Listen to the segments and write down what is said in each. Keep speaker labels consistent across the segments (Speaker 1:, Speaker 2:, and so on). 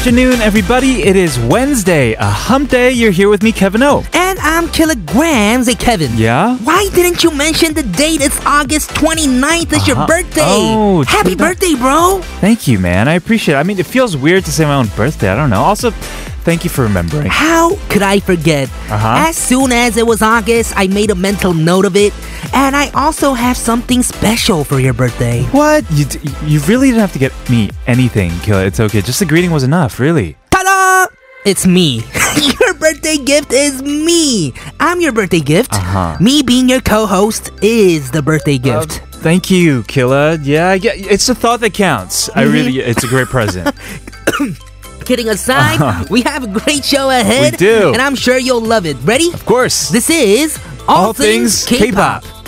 Speaker 1: afternoon, everybody. It is Wednesday, a hump day. You're here with me, Kevin O.
Speaker 2: And I'm Kilograms. Hey, Kevin.
Speaker 1: Yeah?
Speaker 2: Why didn't you mention the date? It's August 29th. It's your
Speaker 1: Uh-huh.
Speaker 2: birthday.
Speaker 1: Oh,
Speaker 2: Happy birthday, bro.
Speaker 1: Thank you, man. I appreciate it. I mean, it feels weird to say my own birthday. I don't know. Also, thank you for remembering.
Speaker 2: How could I forget?
Speaker 1: Uh-huh.
Speaker 2: As soon as it was August, I made a mental note of it. And I also have something special for your birthday.
Speaker 1: What? You, d- you really didn't have to get me anything, Killa. It's okay. Just the greeting was enough, really.
Speaker 2: Ta-da! It's me. your birthday gift is me. I'm your birthday gift.
Speaker 1: Uh-huh.
Speaker 2: Me being your co-host is the birthday gift.
Speaker 1: Thank you, Killa. Yeah, I get, it's the thought that counts. I really, it's a great present.
Speaker 2: Kidding aside, uh-huh. we have a great show ahead.
Speaker 1: We do.
Speaker 2: And I'm sure you'll love it. Ready?
Speaker 1: of course.
Speaker 2: This is All, Things, K-pop.
Speaker 3: 그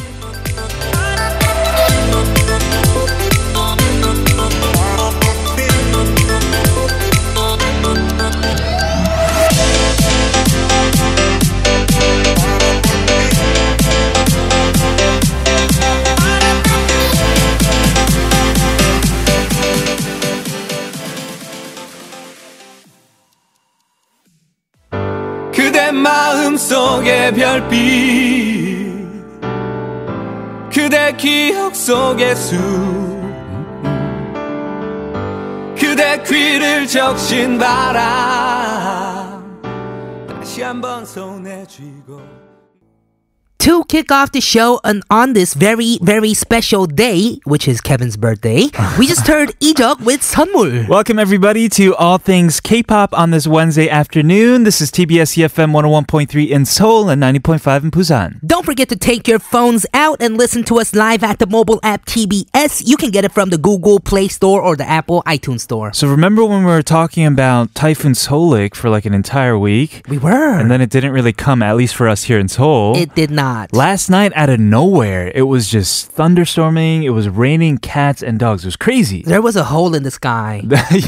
Speaker 3: 속의 별빛 그대 기억 속의 숲 그대 귀를 적신 바람 다시 한번 손에 쥐고
Speaker 2: To kick off the show on, on this very, very special day, which is Kevin's birthday, we just heard Ijok with 선물.
Speaker 1: Welcome, everybody, to All Things K-pop on this Wednesday afternoon. This is TBS EFM 101.3 in Seoul and 90.5 in Busan.
Speaker 2: Don't forget to take your phones out and listen to us live at the mobile app TBS. You can get it from the Google Play Store or the Apple iTunes Store.
Speaker 1: So remember when we were talking about Typhoon Solik for like an entire week?
Speaker 2: We were.
Speaker 1: And then it didn't really come, at least for us here in Seoul.
Speaker 2: it did not.
Speaker 1: Last night, out of nowhere, it was just thunderstorming. It was raining cats and dogs. It was crazy.
Speaker 2: There was a hole in the sky.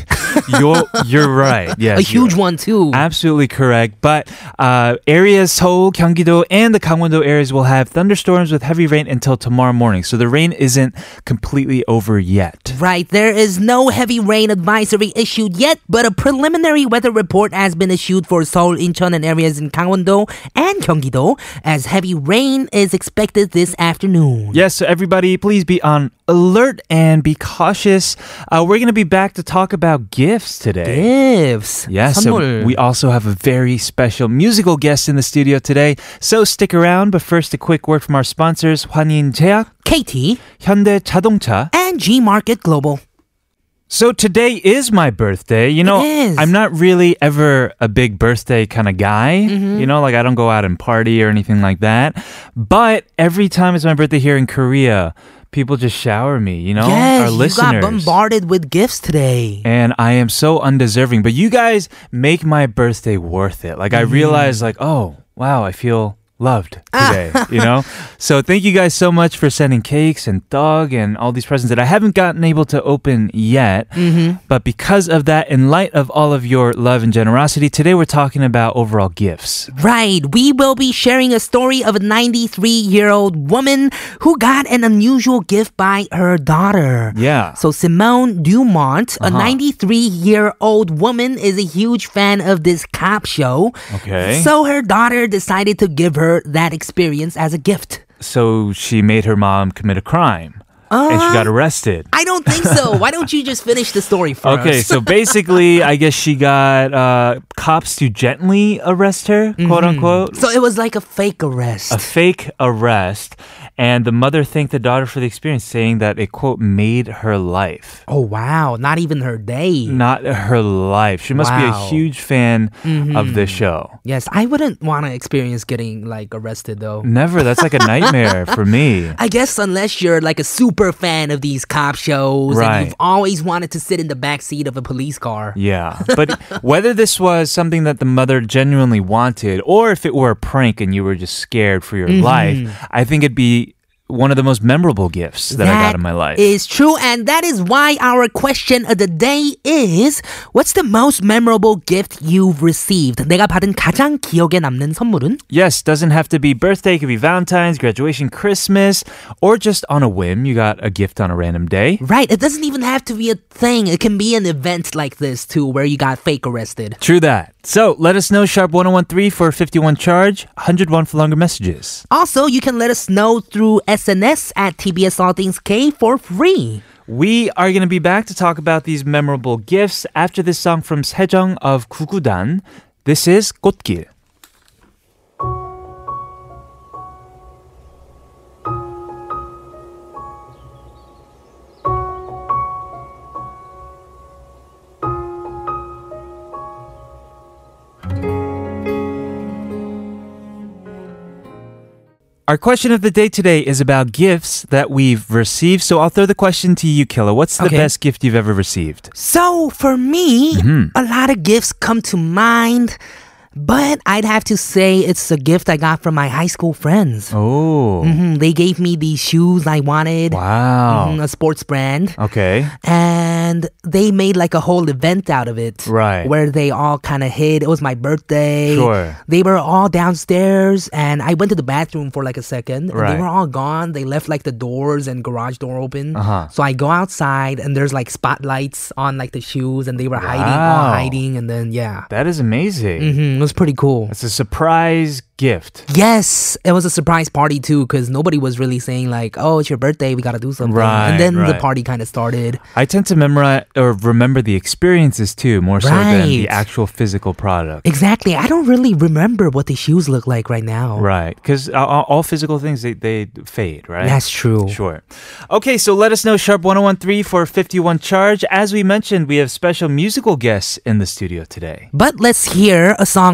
Speaker 1: you're, you're right. Yes,
Speaker 2: a huge one, too.
Speaker 1: Absolutely correct. But uh, areas Seoul, Gyeonggi-do, and the Gangwon-do areas will have thunderstorms with heavy rain until tomorrow morning. So the rain isn't completely over yet.
Speaker 2: Right, there is no heavy rain advisory issued yet, but a preliminary weather report has been issued for Seoul, Incheon, and areas in Gangwon-do and Gyeonggi-do, as heavy rain rain is expected this afternoon.
Speaker 1: Yes, so everybody, please be on alert and be cautious. Uh, we're going to be back to talk about gifts today.
Speaker 2: Gifts.
Speaker 1: Yes, so we also have a very special musical guest in the studio today. So stick around, but first a quick word from our sponsors, Hwanin Jeak,
Speaker 2: KT,
Speaker 1: Hyundai Chadomcha,
Speaker 2: and G Market Global.
Speaker 1: So today is my birthday. You know,
Speaker 2: is.
Speaker 1: I'm not really ever a big birthday kind of guy.
Speaker 2: Mm-hmm.
Speaker 1: You know, like I don't go out and party or anything like that. But every time it's my birthday here in Korea, people just shower me, you know?
Speaker 2: yes,
Speaker 1: Our
Speaker 2: you
Speaker 1: listeners.
Speaker 2: got bombarded with gifts today.
Speaker 1: and I am so undeserving. But you guys make my birthday worth it. Like I
Speaker 2: Mm-hmm.
Speaker 1: realize, like, oh wow, I feel loved
Speaker 2: Ah.
Speaker 1: today. you know. So thank you guys so much for sending cakes and dog and all these presents that I haven't gotten able to open yet.
Speaker 2: Mm-hmm.
Speaker 1: But because of that, in light of all of your love and generosity, today we're talking about overall gifts.
Speaker 2: Right, we will be sharing a story of a 93 year old woman who got an unusual gift by her daughter.
Speaker 1: Yeah.
Speaker 2: So Simone Dumont, a
Speaker 1: Uh-huh.
Speaker 2: 93 year old woman, is a huge fan of this cop show.
Speaker 1: Okay.
Speaker 2: So her daughter decided to give her that experience as a gift.
Speaker 1: So she made her mom commit a crime. and she got arrested.
Speaker 2: I don't think so. Why don't you just finish the story first?
Speaker 1: Okay, so basically, I guess she got uh, cops to gently arrest her, quote unquote.
Speaker 2: So it was like a fake arrest.
Speaker 1: A fake arrest. And the mother thanked the daughter for the experience, saying that it, quote, made her life.
Speaker 2: oh wow, not even her day.
Speaker 1: Not her life. She must be a
Speaker 2: Wow. Mm-hmm.
Speaker 1: huge fan of this show.
Speaker 2: Yes, I wouldn't want to experience getting like arrested though.
Speaker 1: Never. That's like a nightmare for me.
Speaker 2: I guess unless you're like a super fan of these cop shows
Speaker 1: Right.
Speaker 2: and you've always wanted to sit in the back seat of a police car.
Speaker 1: Yeah. But whether this was something that the mother genuinely wanted or if it were a prank and you were just scared for your
Speaker 2: Mm-hmm.
Speaker 1: life, I think it'd be one of the most memorable gifts that, I got in my life.
Speaker 2: is true, and that is why our question of the day is What's the most memorable gift you've received? 내가 받은 가장 기억에 남는 선물은?
Speaker 1: yes, doesn't have to be birthday, it could be Valentine's, graduation, Christmas, or just on a whim. You got a gift on a random day.
Speaker 2: Right, it doesn't even have to be a thing. It can be an event like this too, where you got fake arrested.
Speaker 1: True that. So let us know sharp 1013 for 51 charge, 101 for longer messages.
Speaker 2: Also, you can let us know through SNS at TBS All Things K for free.
Speaker 1: We are going to be back to talk about these memorable gifts after this song from Sejong of Kukudan. This is 꽃길. Our question of the day today is about gifts that we've received. So I'll throw the question to you, Killa. What's the
Speaker 2: Okay.
Speaker 1: best gift you've ever received?
Speaker 2: So for me, mm-hmm. a lot of gifts come to mind, but I'd have to say it's a gift I got from my high school friends.
Speaker 1: Oh,
Speaker 2: Mhm, They gave me these shoes I wanted,
Speaker 1: wow.
Speaker 2: mhm, a sports brand,
Speaker 1: Okay.
Speaker 2: and they made like a whole event out of it.
Speaker 1: Right.
Speaker 2: Where they all kind of hid. It was my birthday.
Speaker 1: Sure.
Speaker 2: They were all downstairs, and I went to the bathroom for like a second, and
Speaker 1: Right.
Speaker 2: they were all gone. They left like the doors and garage door open.
Speaker 1: Uh-huh.
Speaker 2: So I go outside, and there's like spotlights on like the shoes, and they were hiding, all hiding, and then yeah,
Speaker 1: That is amazing.
Speaker 2: hmm it was pretty cool.
Speaker 1: It's a surprise gift.
Speaker 2: Yes, it was a surprise party too, because nobody was really saying like, "Oh, it's your birthday, we gotta do something."
Speaker 1: Right,
Speaker 2: and then the party kind of started.
Speaker 1: I tend to memorize or remember the experiences too, more so than the actual physical product.
Speaker 2: Exactly. I don't really remember what the shoes look like right now.
Speaker 1: Right, because all, all physical things they, they fade, right?
Speaker 2: That's true.
Speaker 1: Sure. Okay, so let us know sharp 1013 for 51 charge. As we mentioned, we have special musical guests in the studio today.
Speaker 2: But let's hear a song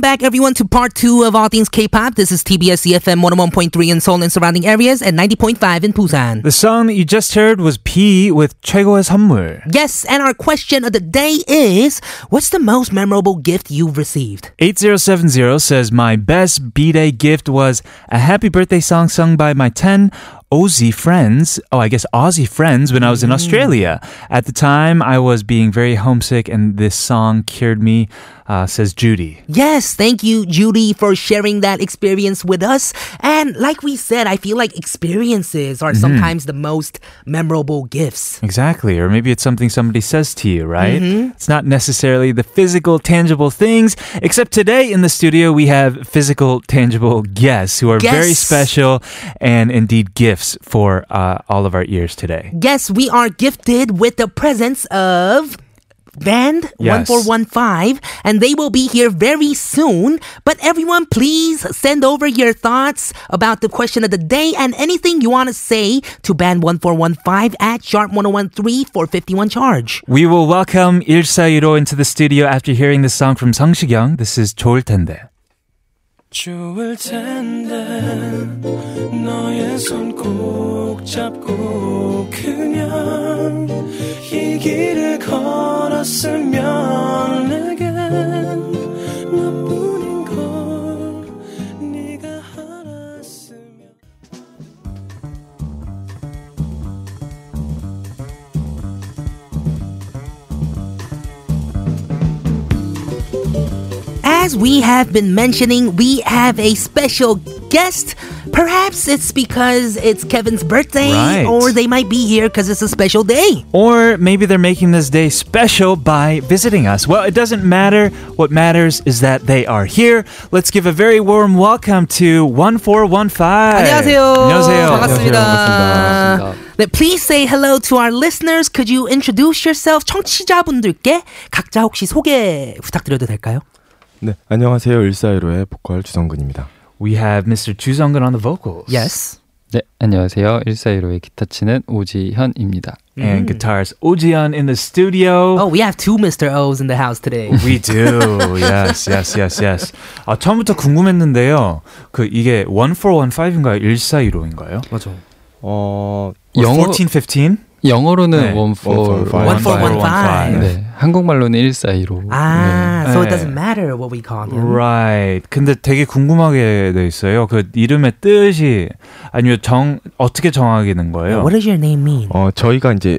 Speaker 2: Welcome back, everyone, to part two of All Things K-pop. This is TBS EFM 101.3 in Seoul and surrounding areas and 90.5 in Busan.
Speaker 1: The song that you just heard was P with 최고의 선물.
Speaker 2: Yes, and our question of the day is, what's the most memorable gift you've received?
Speaker 1: 8070 says, My best B-Day gift was a happy birthday song sung by my 10 Aussie friends. Oh, I guess Aussie friends when I was in mm. Australia. At the time, I was being very homesick, and this song cured me, uh, says Judy.
Speaker 2: Yes, thank you, Judy, for sharing that experience with us. And like we said, I feel like experiences are mm-hmm. sometimes the most memorable gifts.
Speaker 1: Exactly. Or maybe it's something somebody says to you, right? Mm-hmm. It's not necessarily the physical, tangible things, except today in the studio, we have physical, tangible guests who are very special and indeed gifts for uh, all of our ears today.
Speaker 2: Yes, we are gifted with the presence of Band
Speaker 1: Yes.
Speaker 2: 1415, and they will be here very soon. But everyone, please send over your thoughts about the question of the day and anything you want to say to Band 1415 at sharp1013 for 51 charge.
Speaker 1: We will welcome 일사이로 into the studio after hearing this song from 성시경. This is 좋을 텐데.
Speaker 3: 좋을 텐데 너의 손 꼭 잡고 그냥 이 길을 걸었으면 내겐
Speaker 2: as we have been mentioning, we have a special guest. Perhaps it's because it's Kevin's birthday,
Speaker 1: Right.
Speaker 2: or they might be here because it's a special day.
Speaker 1: Or maybe they're making this day special by visiting us. Well, it doesn't matter. What matters is that they are here. Let's give a very warm welcome to 1415.
Speaker 2: 안녕하세요.
Speaker 1: 안녕하세요.
Speaker 2: 반갑습니다. 네, please say hello to our listeners. Could you introduce yourself? 청취자분들께 각자 혹시 소개 부탁드려도 될까요?
Speaker 3: 네, 안녕하세요. 141호의 보컬 주성근입니다.
Speaker 1: We have Mr. Juzonggun on the vocals.
Speaker 2: Yes.
Speaker 4: 네, 안녕하세요. 141호의 기타 치는 오지현입니다.
Speaker 1: And guitars Ojian in the studio.
Speaker 2: Oh, we have two Mr. O's in the house today.
Speaker 1: We do. yes, yes, yes, yes. 아, 처음부터 궁금했는데요. 그 이게 1415인가요? 1415인가요?
Speaker 2: 맞아.
Speaker 3: 어,
Speaker 4: 영어
Speaker 1: 1415?
Speaker 4: 영어로는
Speaker 1: 네.
Speaker 4: 1415.
Speaker 2: 1415.
Speaker 4: 네, 한국말로는 1415.
Speaker 2: 아,
Speaker 1: 네.
Speaker 2: so it
Speaker 1: 네.
Speaker 2: doesn't matter what we call him.
Speaker 1: Right. 근데 되게 궁금하게 돼 있어요. 그 이름의 뜻이 아니면 정 어떻게 정하게 된 거예요?
Speaker 2: What does your name mean?
Speaker 3: 어, 저희가 이제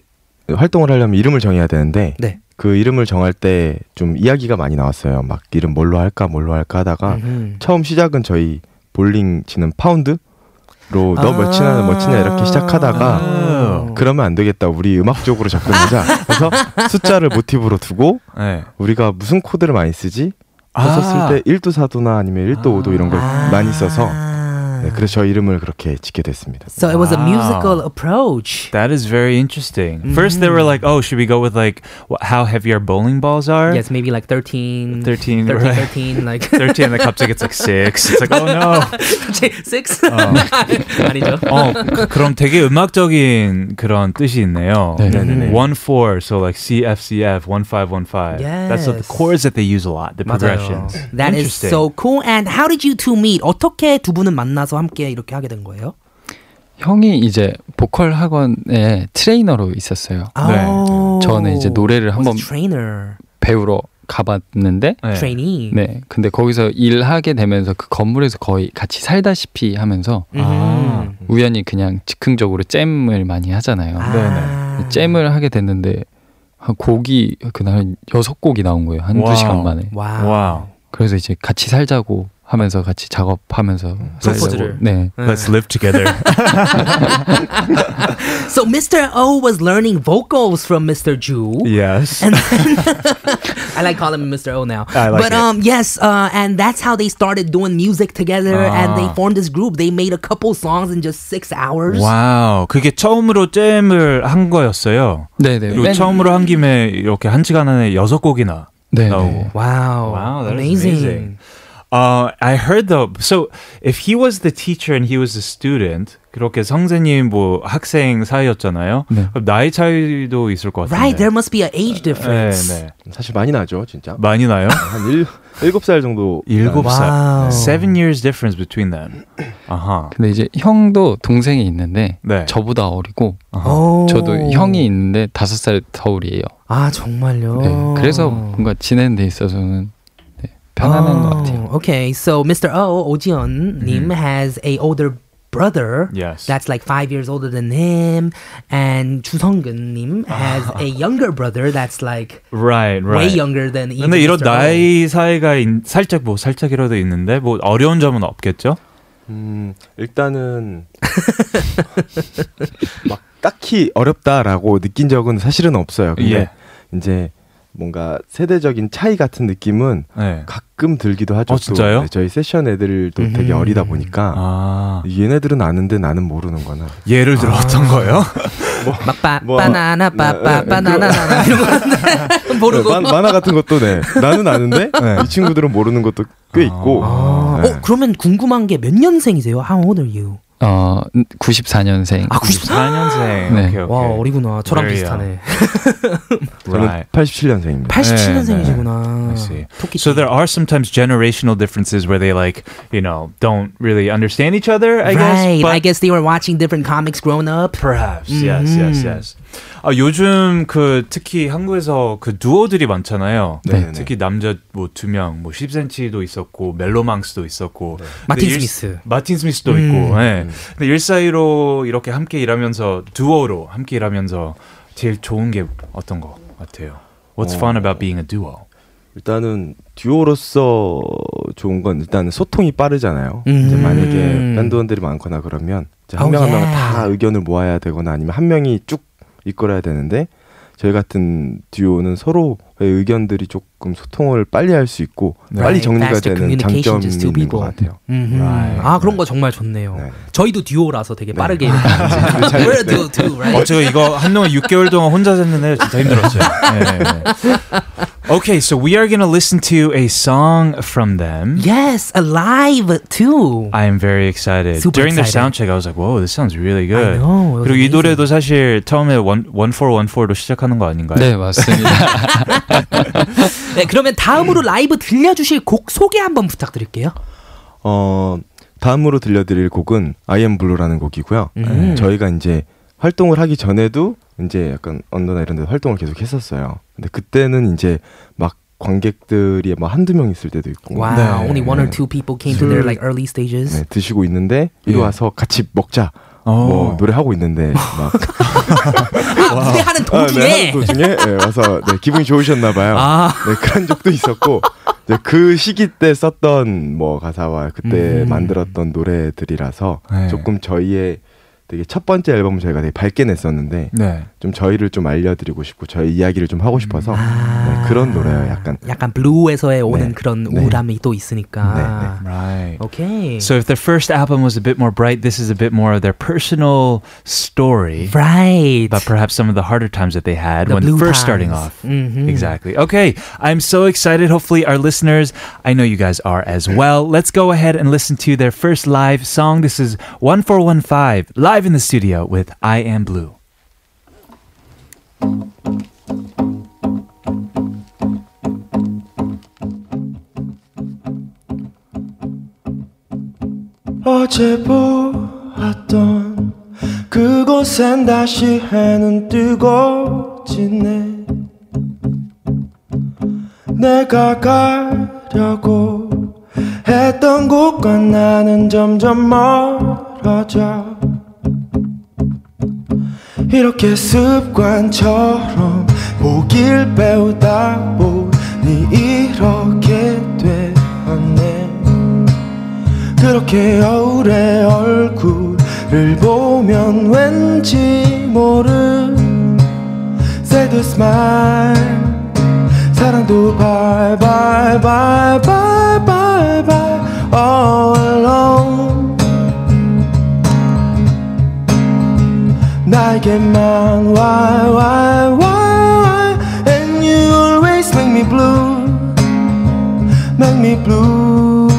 Speaker 3: 활동을 하려면 이름을 정해야 되는데
Speaker 2: 네.
Speaker 3: 그 이름을 정할 때 좀 이야기가 많이 나왔어요. 막 이름 뭘로 할까 뭘로 할까 하다가
Speaker 2: 음.
Speaker 3: 처음 시작은 저희 볼링 치는 파운드 로너
Speaker 2: 아.
Speaker 3: 멋지나 멋지나 이렇게 시작하다가
Speaker 1: 아.
Speaker 3: 그러면 안 되겠다. 우리 음악적으로 접근하자. 그래서 숫자를 모티브로 두고
Speaker 1: 네.
Speaker 3: 우리가 무슨 코드를 많이 쓰지?
Speaker 1: 아.
Speaker 3: 썼을 때 1도 4도나 아니면 1도 5도 이런 걸 많이 써서
Speaker 2: 아.
Speaker 3: 네, 그래서 저 이름을 그렇게 짓게 됐습니다.
Speaker 2: So it was a
Speaker 1: Wow.
Speaker 2: musical approach.
Speaker 1: That is very interesting. First they were like, "Oh, should we go with like wh- how heavy our bowling balls are?"
Speaker 2: Yes, maybe like 13,
Speaker 1: 13,
Speaker 2: 13,
Speaker 1: right.
Speaker 2: 13, like
Speaker 1: 13 and then 갑자기 it's like 6. It's like, "Oh no."
Speaker 2: six. 아니죠.
Speaker 1: 어, 그- 그럼 되게 음악적인 그런 뜻이 있네요.
Speaker 4: 네.
Speaker 3: 네네네.
Speaker 1: 1-4, so like CFCF, 1515. That's the
Speaker 2: Yes.
Speaker 1: chords that they use a lot, the
Speaker 2: 맞아요.
Speaker 1: progressions.
Speaker 2: That is
Speaker 1: Interesting.
Speaker 2: so cool. And how did you two meet? 어떻게 두 분은 만나서 함께 이렇게 하게 된 거예요?
Speaker 4: 형이 이제 보컬 학원에 트레이너로 있었어요.
Speaker 1: 네.
Speaker 2: Oh.
Speaker 4: 저는 이제 노래를 한번 배우러 가봤는데
Speaker 1: 네.
Speaker 2: trainee.
Speaker 4: 네, 근데 거기서 일하게 되면서 그 건물에서 거의 같이 살다시피 하면서
Speaker 1: 아.
Speaker 2: 음.
Speaker 4: 우연히 그냥 즉흥적으로 jam을 많이 하잖아요.
Speaker 2: 아.
Speaker 4: jam을 하게 됐는데 한 곡이 그날 한 여섯 곡이 나온 거예요. 한두. 시간 만에.
Speaker 1: Wow.
Speaker 4: 그래서 이제 같이 살자고 하면서 같이 작업하면서
Speaker 2: 프로포즈를.
Speaker 4: 살자고. 네.
Speaker 1: Let's live together.
Speaker 2: So Mr. O was learning vocals from Mr. Ju.
Speaker 1: yes.
Speaker 2: And I like calling him Mr. O now.
Speaker 1: I like
Speaker 2: but
Speaker 1: it.
Speaker 2: um yes, uh, and that's how they started doing music together and they
Speaker 1: Ah.
Speaker 2: formed this group. They made a couple songs in just six hours.
Speaker 1: 와우. 그게 처음으로 잼을 한 거였어요.
Speaker 4: 네, 네.
Speaker 1: 그리고 처음으로 한 김에 이렇게 한 시간 안에 여섯 곡이나
Speaker 4: 네,
Speaker 1: 나오고.
Speaker 4: 네.
Speaker 2: Wow.
Speaker 1: Wow, that is
Speaker 2: amazing.
Speaker 1: amazing. Uh, I heard though. So if he was the teacher and he was the student, 그렇게 성재님 뭐 학생 사이였잖아요.
Speaker 4: 네.
Speaker 1: 나이 차이도 있을 것 같은데.
Speaker 2: Right, there must be an age
Speaker 1: 네,
Speaker 2: difference.
Speaker 1: 네.
Speaker 3: 사실 많이 나죠, 진짜.
Speaker 1: 많이 나요?
Speaker 3: 한 일, 일곱 살 정도.
Speaker 1: 일곱 살.
Speaker 2: Wow.
Speaker 1: Seven years difference between them. 아하.
Speaker 4: 근데 이제 형도 동생이 있는데
Speaker 1: 네.
Speaker 4: 저보다 어리고
Speaker 2: 오.
Speaker 4: 저도 형이 있는데 다섯 살 터울이에요.
Speaker 2: 아 정말요.
Speaker 4: 네. 그래서 뭔가 지내는 데 있어서는 네, 편안한 것 같아요.
Speaker 2: Oh, Okay, so Mr. O 오지연 님 has a older brother.
Speaker 1: Yes.
Speaker 2: That's like five years older than him, and 주성근 님 has a younger brother that's like
Speaker 1: right,
Speaker 2: way
Speaker 1: right.
Speaker 2: younger than even
Speaker 1: 근데 이런
Speaker 2: Mr.
Speaker 1: 나이 차이가 있- 살짝 뭐 살짝이라도 있는데 뭐 어려운 점은 없겠죠?
Speaker 3: 음, 일단은 막 딱히 어렵다라고 느낀 적은 사실은 없어요. 근데
Speaker 1: 예.
Speaker 3: 이제 뭔가 세대적인 차이 같은 느낌은
Speaker 1: 네.
Speaker 3: 가끔 들기도 하죠.
Speaker 1: 어,
Speaker 3: 또.
Speaker 1: 진짜요?
Speaker 3: 네, 저희 세션 애들도 되게
Speaker 2: 음.
Speaker 3: 어리다 보니까
Speaker 1: 아
Speaker 3: 얘네들은 아는데 나는 모르는 거나
Speaker 1: 예를 들어 어떤 거요?
Speaker 2: 막 바,
Speaker 3: 뭐,
Speaker 2: 바나나 빠빠
Speaker 3: 네,
Speaker 2: 바나나나 이런 거 모르고.
Speaker 3: 만, 만화 같은 것도 네 나는 아는데
Speaker 1: 네.
Speaker 3: 이 친구들은 모르는 것도 꽤 있고
Speaker 2: 아,
Speaker 3: 네.
Speaker 2: 어 그러면 궁금한 게 몇 년생이세요? How old are you?
Speaker 4: 어, 94년생.
Speaker 2: 아 94.
Speaker 1: 94년생.
Speaker 4: 네.
Speaker 1: 오케이, 오케이.
Speaker 2: 와 어리구나. 저랑
Speaker 1: Very
Speaker 2: 비슷하네.
Speaker 3: 저는
Speaker 1: Right.
Speaker 3: 87년생입니다.
Speaker 2: 87년생이시구나.
Speaker 1: I see.
Speaker 2: 토끼.
Speaker 1: So there are sometimes generational differences where they like, you know, don't really understand each other, I guess.
Speaker 2: right.
Speaker 1: But
Speaker 2: I guess they were watching different comics growing up.
Speaker 1: perhaps. Yes, yes,
Speaker 2: 음.
Speaker 1: yes. 아, 요즘 그 특히 한국에서 그 두오들이 많잖아요.
Speaker 3: 네, 네.
Speaker 1: 특히 남자 뭐 두 명, 뭐 10cm도 있었고 멜로망스도 있었고
Speaker 2: 마틴
Speaker 1: 근데 일-
Speaker 2: 스미스.
Speaker 1: 마틴 스미스도
Speaker 2: 음.
Speaker 1: 있고. 예. 근데 일사이로 이렇게 함께 일하면서 두오로 함께 일하면서 제일 좋은 게 어떤 거 같아요? What's
Speaker 3: 어.
Speaker 1: fun about being a duo?
Speaker 5: 일단은 듀오로서 좋은 건 일단 소통이 빠르잖아요. 이제
Speaker 2: 음.
Speaker 5: 만약에 밴드원들이 많거나 그러면 한 명한
Speaker 2: Oh,
Speaker 5: 명
Speaker 2: yeah.
Speaker 5: 다 의견을 모아야 되거나 아니면 한 명이 쭉 이끌어야 되는데 저희 같은 듀오는 서로의 의견들이 조금 소통을 빨리 할 수 있고
Speaker 1: 네.
Speaker 5: 빨리 정리가 되는 장점이 있는 것. 같아요.
Speaker 1: Right.
Speaker 2: 아 그런 거 정말 좋네요.
Speaker 5: 네.
Speaker 2: 저희도 듀오라서 되게 빠르게
Speaker 5: 네.
Speaker 2: 이렇게
Speaker 5: 잘
Speaker 2: We're duo too, right?
Speaker 1: 어, 제가 이거 한동안 6개월 동안 혼자 잤는데 진짜 힘들었어요. 네. Okay, so we are gonna listen to a song from them.
Speaker 2: Yes, alive too.
Speaker 1: I am very excited.
Speaker 2: Super
Speaker 1: During their
Speaker 2: excited.
Speaker 1: sound check, I was like, "Whoa, this sounds really
Speaker 2: I
Speaker 1: good."
Speaker 2: know, it was
Speaker 1: 그리고 이
Speaker 2: amazing.
Speaker 1: 노래도 사실 처음에 원1414로 시작하는 거 아닌가요?
Speaker 4: 네, 맞습니다.
Speaker 2: 네, 그러면 다음으로 라이브 들려주실 곡 소개 한번 부탁드릴게요.
Speaker 5: 어 다음으로 들려드릴 곡은 I Am Blue라는 곡이고요.
Speaker 2: 음.
Speaker 5: 네, 저희가 이제 활동을 하기 전에도 이제 약간 언더나 이런 데 활동을 계속 했었어요. 근데 그때는 이제 막 관객들이 막 한두 명 있을 때도 있고
Speaker 2: Wow,
Speaker 1: 네.
Speaker 2: only one or
Speaker 5: 네.
Speaker 2: two people came to their
Speaker 5: 술-
Speaker 2: like early stages.
Speaker 5: 네, 드시고 있는데 이리
Speaker 1: 예.
Speaker 5: 와서 같이 먹자.
Speaker 1: 어.
Speaker 5: 뭐 노래하고 있는데 막
Speaker 2: 아, 무대하는
Speaker 5: 아,
Speaker 2: 도중에.
Speaker 5: 네, 하는 도중에 네, 와서 네, 기분이 좋으셨나 봐요.
Speaker 2: 아.
Speaker 5: 네, 그런 적도 있었고 네, 그 시기 때 썼던 뭐 가사와 그때
Speaker 2: 음.
Speaker 5: 만들었던 노래들이라서
Speaker 1: 네.
Speaker 5: 조금 저희의 되게 첫 번째 앨범을 저희가 되게 밝게 냈었는데
Speaker 1: 네.
Speaker 5: 좀 저희를 좀 알려드리고 싶고 저희 이야기를 좀 하고 싶어서
Speaker 2: 아.
Speaker 5: 네, 그런 노래예요. 약간
Speaker 2: 약간 블루에서의 오는
Speaker 5: 네.
Speaker 2: 그런
Speaker 5: 네.
Speaker 2: 우울함이 또 있으니까.
Speaker 5: 네,
Speaker 1: Right.
Speaker 2: 오케이.
Speaker 1: So if their first album was a bit more bright, this is a bit more of their personal story.
Speaker 2: right.
Speaker 1: About perhaps some of the harder times that they had
Speaker 2: The
Speaker 1: when
Speaker 2: blue
Speaker 1: first starting
Speaker 2: times.
Speaker 1: off.
Speaker 2: Mhm.
Speaker 1: Exactly. Okay, I'm so excited. Hopefully, our listeners, I know you guys are as well. Let's go ahead and listen to their first live song. This is 1415 live in the studio with I Am Blue.
Speaker 3: 어제 보았던 그곳엔 다시 해는 뜨고 지네 내가 가려고 했던 곳과 나는 점점 멀어져 이렇게 습관처럼 보길 배우다 보니 이렇게 되었네. 그렇게 여울의 얼굴을 보면 왠지 모를 Sad smile. 사랑도 bye 나에게만 why why why why and you always make me blue make me blue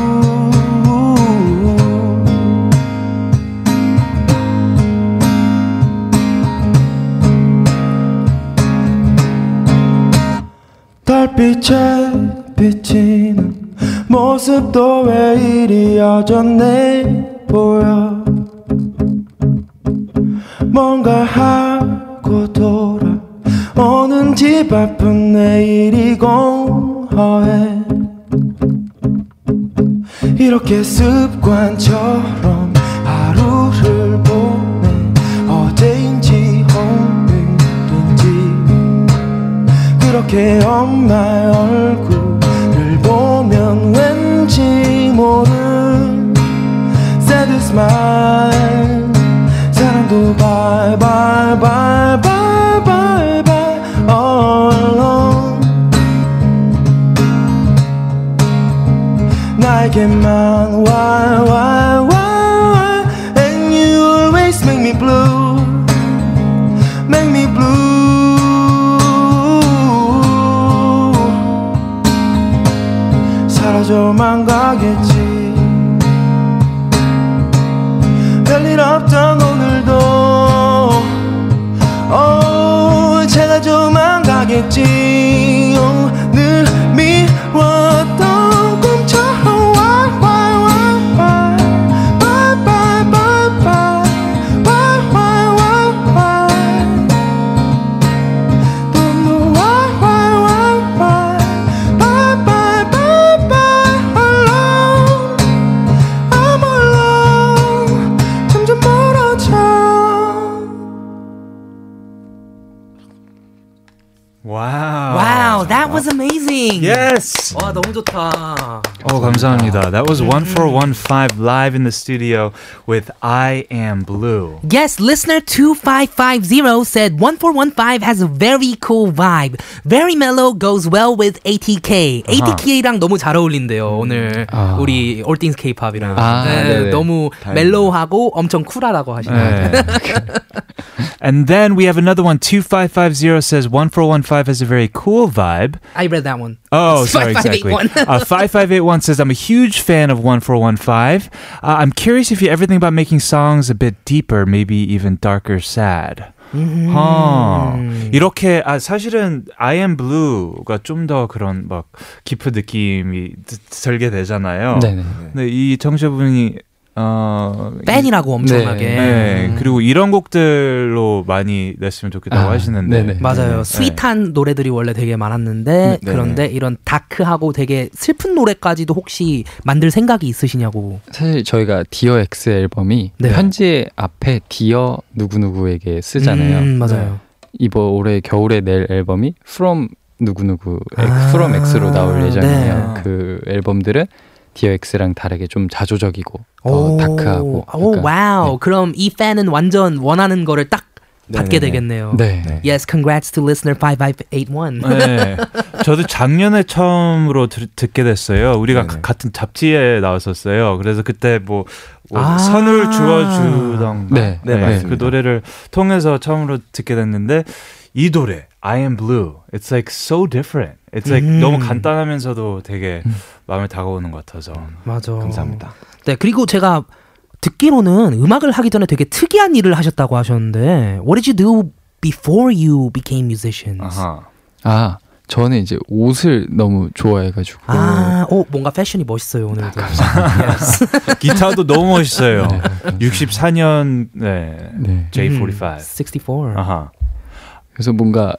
Speaker 3: 달빛에 비치는 모습도 왜 이리 여전해 보여 뭔가 하고 돌아오는 집 앞은 내일이 공허해. 이렇게 습관처럼 하루를 보내. 어제인지 오늘인지. 그렇게 엄마의 얼굴을 보면 왠지 모른 sad smile 사랑도 bye bye bye bye bye all alone 나에게만 why why
Speaker 1: 감사합니다. That was 1415 live in the studio with I Am Blue.
Speaker 2: Yes, listener 2550 said 1415 has a very cool vibe. Very mellow, goes well with ATK. ATK랑 너무 잘 어울린대요, 오늘.
Speaker 4: 아.
Speaker 2: 우리 All Things K-pop이랑.
Speaker 4: 아, 네네.
Speaker 2: 너무
Speaker 5: 다행이다.
Speaker 2: 멜로우하고 엄청 쿨하다고 하시네요.
Speaker 1: 네. and then we have another one. 2550 says 1415 has a very cool vibe.
Speaker 2: I read that one.
Speaker 1: Oh, sorry, exactly.
Speaker 2: 5581.
Speaker 1: uh, 5581 says, I'm a huge fan of 1415. Uh, I'm curious if you ever think about making songs a bit deeper, maybe even darker, sad. 어, 이렇게 아 사실은 I am blue가 좀 더 그런 막 깊은 느낌이 드- 들게 되잖아요.
Speaker 4: 네네.
Speaker 1: 근데 이 청취자분이 어
Speaker 2: 팬이라고 엄청나게.
Speaker 1: 네, 그리고 이런 곡들로 많이 냈으면 좋겠다고
Speaker 4: 아,
Speaker 1: 하시는데.
Speaker 4: 네네.
Speaker 2: 맞아요.
Speaker 1: 네.
Speaker 2: 스윗한 노래들이 원래 되게 많았는데
Speaker 5: 네.
Speaker 2: 그런데 이런 다크하고 되게 슬픈 노래까지도 혹시 만들 생각이 있으시냐고.
Speaker 4: 사실 저희가 Dear X 앨범이
Speaker 2: 네.
Speaker 4: 편지 앞에 Dear 누구누구에게 쓰잖아요.
Speaker 2: 음, 맞아요.
Speaker 4: 이번 올해 겨울에 낼 앨범이 From 누구누구
Speaker 2: 아,
Speaker 4: From X로 나올 예정이에요.
Speaker 1: 네.
Speaker 4: 그 앨범들은 Dear X랑 다르게 좀 자조적이고 더
Speaker 2: 오,
Speaker 4: dark하고
Speaker 2: 오, Wow. 그럼 이 팬은 완전 원하는 거를 딱 받게
Speaker 5: 네네네.
Speaker 2: 되겠네요.
Speaker 4: 네.
Speaker 5: 네.
Speaker 2: Yes, congrats to listener 5581.
Speaker 1: 네. 저도 작년에 처음으로 들, 듣게 됐어요. 우리가
Speaker 5: 네네.
Speaker 1: 같은 잡지에 나왔었어요. 그래서 그때 뭐, 뭐
Speaker 2: 아.
Speaker 1: 선을 주어주던
Speaker 4: 네.
Speaker 5: 네, 맞습니다.
Speaker 1: 그 노래를 통해서 처음으로 듣게 됐는데 이 노래 I Am Blue. It's like so different. It's like
Speaker 2: 음.
Speaker 1: 너무 간단하면서도 되게 마음에 다가오는 것 같아서.
Speaker 2: 맞아.
Speaker 5: 감사합니다.
Speaker 2: 네, 그리고 제가 듣기로는 음악을 하기 전에 되게 특이한 일을 하셨다고 하셨는데 What did you do before you became musicians?
Speaker 1: 아하.
Speaker 4: 아 저는 이제 옷을 너무 좋아해가지고
Speaker 2: 아, 오, 뭔가 패션이 멋있어요, 오늘도. Yes.
Speaker 1: 기타도 너무 멋있어요.
Speaker 4: 네.
Speaker 1: 64년 네.
Speaker 4: 네.
Speaker 1: J45.
Speaker 2: 64.
Speaker 1: 아하.
Speaker 4: 그래서 뭔가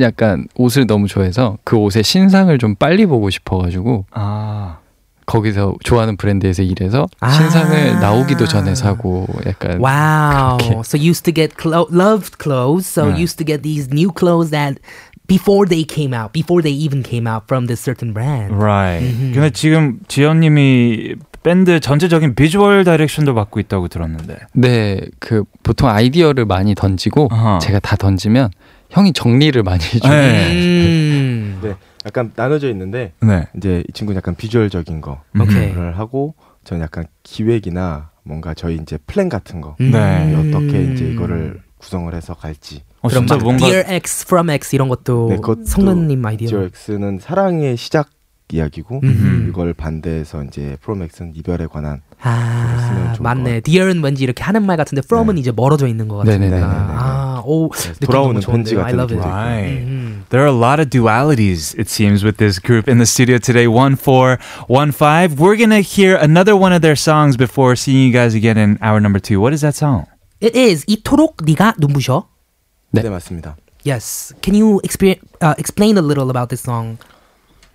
Speaker 4: 약간 옷을 너무 좋아해서 그 옷의 신상을 좀 빨리 보고 싶어가지고
Speaker 1: 아.
Speaker 4: 거기서 좋아하는 브랜드에서 일해서
Speaker 2: 아.
Speaker 4: 신상을 나오기도 전에 사고 약간
Speaker 2: Wow.
Speaker 4: 그렇게.
Speaker 2: So used to get clo- loved clothes. So
Speaker 1: 네.
Speaker 2: used to get these new clothes that before they came out, before they even came out from this certain brand.
Speaker 1: Right. 근데 지금 지연님이 밴드 전체적인 비주얼 다이렉션도 맡고 있다고 들었는데.
Speaker 4: 네, 그 보통 아이디어를 많이 던지고
Speaker 1: 아하.
Speaker 4: 제가 다 던지면 형이 정리를 많이 해줘요.
Speaker 1: 네.
Speaker 2: 음.
Speaker 5: 네, 약간 나눠져 있는데
Speaker 1: 네.
Speaker 5: 이제 이 친구는 약간 비주얼적인 거를
Speaker 2: 오케이.
Speaker 5: 하고 저는 약간 기획이나 뭔가 저희 이제 플랜 같은 거
Speaker 2: 음.
Speaker 1: 네.
Speaker 5: 어떻게 이제 이거를 구성을 해서 갈지.
Speaker 1: 어,
Speaker 2: 그럼
Speaker 1: 진짜
Speaker 2: 막
Speaker 1: 뭔가
Speaker 2: Dear X from X 이런 것도
Speaker 5: 네,
Speaker 2: 성근님 아이디어.
Speaker 5: Dear X는 사랑의 시작 이야기고
Speaker 2: 음.
Speaker 5: 이걸 반대해서 이제 From X는 이별에 관한
Speaker 2: 아, 맞네. Dear은 왠지 이렇게 하는 말 같은데 from은
Speaker 5: 네.
Speaker 2: 이제 멀어져 있는 것 같으니까.
Speaker 4: 네네네네.
Speaker 2: 아, 오,
Speaker 5: 그래서
Speaker 2: 느낌
Speaker 5: 돌아오는
Speaker 2: 너무 좋은데요.
Speaker 5: 편지
Speaker 2: I
Speaker 5: 같은
Speaker 2: love it.
Speaker 5: 느낌도 있고.
Speaker 1: Right.
Speaker 2: 음.
Speaker 1: There are a lot of dualities, it seems, with this group in the studio today. 1415. We're going to hear another one of their songs before seeing you guys again in hour number two. What is that song?
Speaker 2: It is 이토록 네가 눈부셔.
Speaker 5: 네,
Speaker 4: 네.
Speaker 5: 맞습니다.
Speaker 2: Yes. Can you explain uh, explain a little about this song?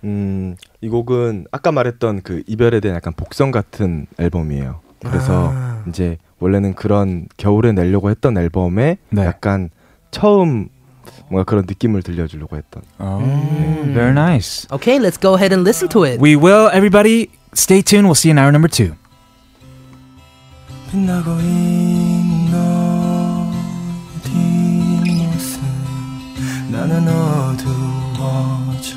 Speaker 5: 음, 이 곡은 아까 말했던 그 이별에 대한 약간 복선 같은 앨범이에요. 그래서
Speaker 2: 아.
Speaker 5: 이제 원래는 그런 겨울에 내려고 했던 앨범에
Speaker 1: 네.
Speaker 5: 약간 처음 뭔가 그런 느낌을 들려주려고 했던.
Speaker 1: Oh, very nice.
Speaker 2: Okay, let's go ahead and listen to it.
Speaker 1: We will, everybody, stay tuned. We'll see you in hour number two.
Speaker 3: 빛나고 있는 너 뒷모습 나는 어두워져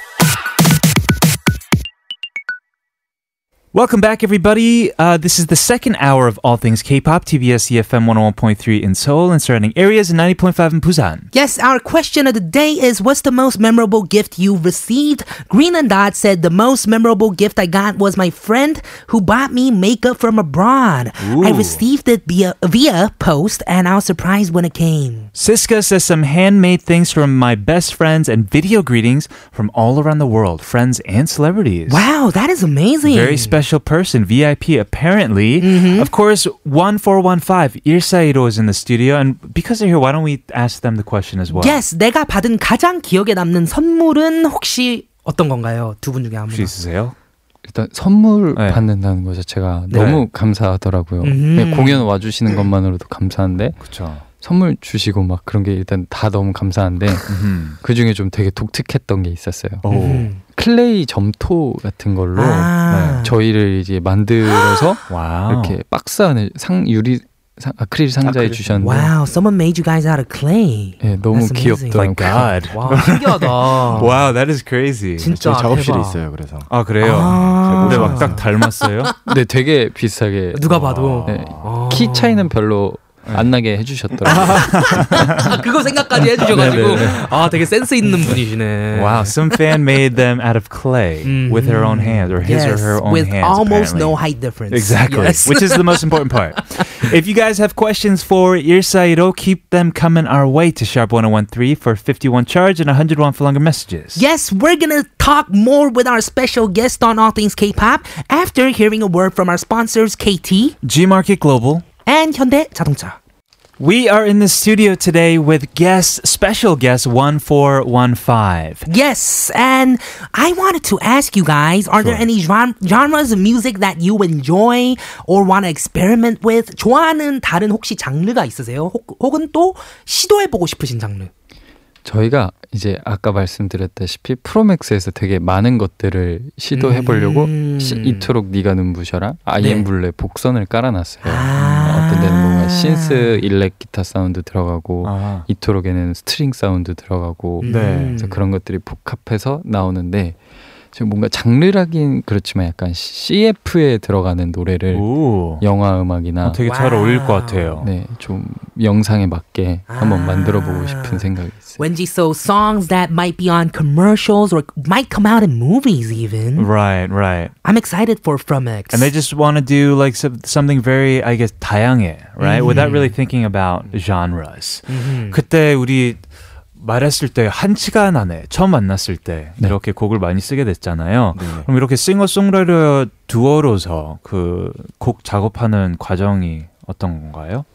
Speaker 1: Welcome back, everybody. Uh, this is the second hour of All Things K-pop, TBS EFM 101.3 in Seoul and surrounding areas and 90.5 in Busan.
Speaker 2: Yes, our question of the day is what's the most memorable gift you received? Green and Dot said the most memorable gift I got was my friend who bought me makeup from abroad. I received it via via post and I was surprised when it came.
Speaker 1: Siska says some handmade things from my best friends and video greetings from all around the world, friends and celebrities.
Speaker 2: Wow, that is amazing.
Speaker 1: Very special person, VIP apparently.
Speaker 2: Mm-hmm.
Speaker 1: Of course, 1415, Irsairo is in the studio. And because they're here, why don't we ask them the question as well?
Speaker 2: Yes, 내가 받은 가장 기억에 남는 선물은 혹시 어떤 건가요? 두 분 중에 아무나.
Speaker 1: 혹시 있으세요?
Speaker 4: 일단 선물
Speaker 1: 네.
Speaker 4: 받는다는 거 자체가
Speaker 1: 네.
Speaker 4: 너무 감사하더라고요.
Speaker 2: 음.
Speaker 4: 공연 와주시는 것만으로도 감사한데
Speaker 1: 그렇죠.
Speaker 4: 선물 주시고 막 그런 게 일단 다 너무 감사한데 그 중에 좀 되게 독특했던 게 있었어요.
Speaker 1: 오.
Speaker 2: 음.
Speaker 4: clay 점토 같은 걸로
Speaker 2: 아.
Speaker 4: 네, 저희를 이제 만들어서
Speaker 1: wow.
Speaker 4: 이렇게 박스 안에 상 유리 상, 아크릴 상자에
Speaker 5: 아크릴.
Speaker 4: 주셨는데
Speaker 2: Wow, someone made you guys out of clay.
Speaker 4: 네, 너무
Speaker 2: That's amazing.
Speaker 1: My
Speaker 4: 귀엽더라고요.
Speaker 1: God.
Speaker 2: 와, 신기하다.
Speaker 1: Wow, that is crazy.
Speaker 2: 진짜
Speaker 5: 저희 작업실에
Speaker 2: 대박.
Speaker 5: 있어요. 그래서
Speaker 1: 아, 그래요?
Speaker 2: 아.
Speaker 1: 근데 막 딱 닮았어요?
Speaker 4: 네, 되게 비슷하게
Speaker 2: 누가 봐도
Speaker 4: 네,
Speaker 2: 아.
Speaker 4: 키 차이는 별로 안 나게 해주셨더라고요.
Speaker 2: 아, 그거 생각까지 해주셔가지고 아 되게 센스 있는 분이시네.
Speaker 1: Wow, some fan made them out of clay with her own hands or his
Speaker 2: yes,
Speaker 1: or her own
Speaker 2: with
Speaker 1: hands.
Speaker 2: almost
Speaker 1: apparently.
Speaker 2: no height difference.
Speaker 1: Exactly,
Speaker 2: Yes.
Speaker 1: which is the most important part. if you guys have questions for Irsairo, keep them coming our way to Sharp 1013 for 51 charge and 101 for longer messages.
Speaker 2: Yes, we're gonna talk more with our special guest on All Things K-pop after hearing a word from our sponsors KT
Speaker 1: G Market Global.
Speaker 2: and Hyundai 자동차.
Speaker 1: We are in the studio today with guest, special guest 1415.
Speaker 2: Yes, and I wanted to ask you guys: Are there any gen- genres of music that you enjoy or want to experiment with? 좋아하는 다른 혹시 장르가 있으세요? 혹, 혹은 또 시도해보고 싶으신 장르?
Speaker 4: 저희가 이제 아까 말씀드렸다시피 프로맥스에서 되게 많은 것들을 시도해 보려고
Speaker 2: 음.
Speaker 4: 이토록 네가 눈부셔라 아이엠블레 복선을 깔아놨어요.
Speaker 2: 아.
Speaker 4: 어떤 데는 뭔가 synth 일렉 기타 사운드 들어가고
Speaker 1: 아,
Speaker 4: 이토록에는 스트링 사운드 들어가고
Speaker 2: 음.
Speaker 1: 네.
Speaker 4: 그래서 그런 것들이 복합해서 나오는데 지금 뭔가 장르라긴 그렇지만 약간 CF에 들어가는 노래를
Speaker 1: 오.
Speaker 4: 영화 음악이나
Speaker 1: 어, 되게 잘
Speaker 2: wow.
Speaker 1: 어울릴 것 같아요.
Speaker 4: 네, 좀 영상에 맞게 한번
Speaker 2: 아.
Speaker 4: 만들어 보고 싶은 생각이 있어요.
Speaker 2: 왠지 so songs that might be on commercials or might come out in movies even.
Speaker 1: Right, right.
Speaker 2: I'm excited for From X.
Speaker 1: And they just want to do like some, something very, I guess, 다양해, right? Without really thinking about genres.
Speaker 2: 음.
Speaker 1: 그때 우리 말했을 때 한 시간 안에 처음 만났을 때
Speaker 4: 네.
Speaker 1: 이렇게 곡을 많이 쓰게 됐잖아요.
Speaker 5: 네.
Speaker 1: 그럼 이렇게 싱어송라이터 두어로서 그 곡 작업하는 과정이 어떤 건가요?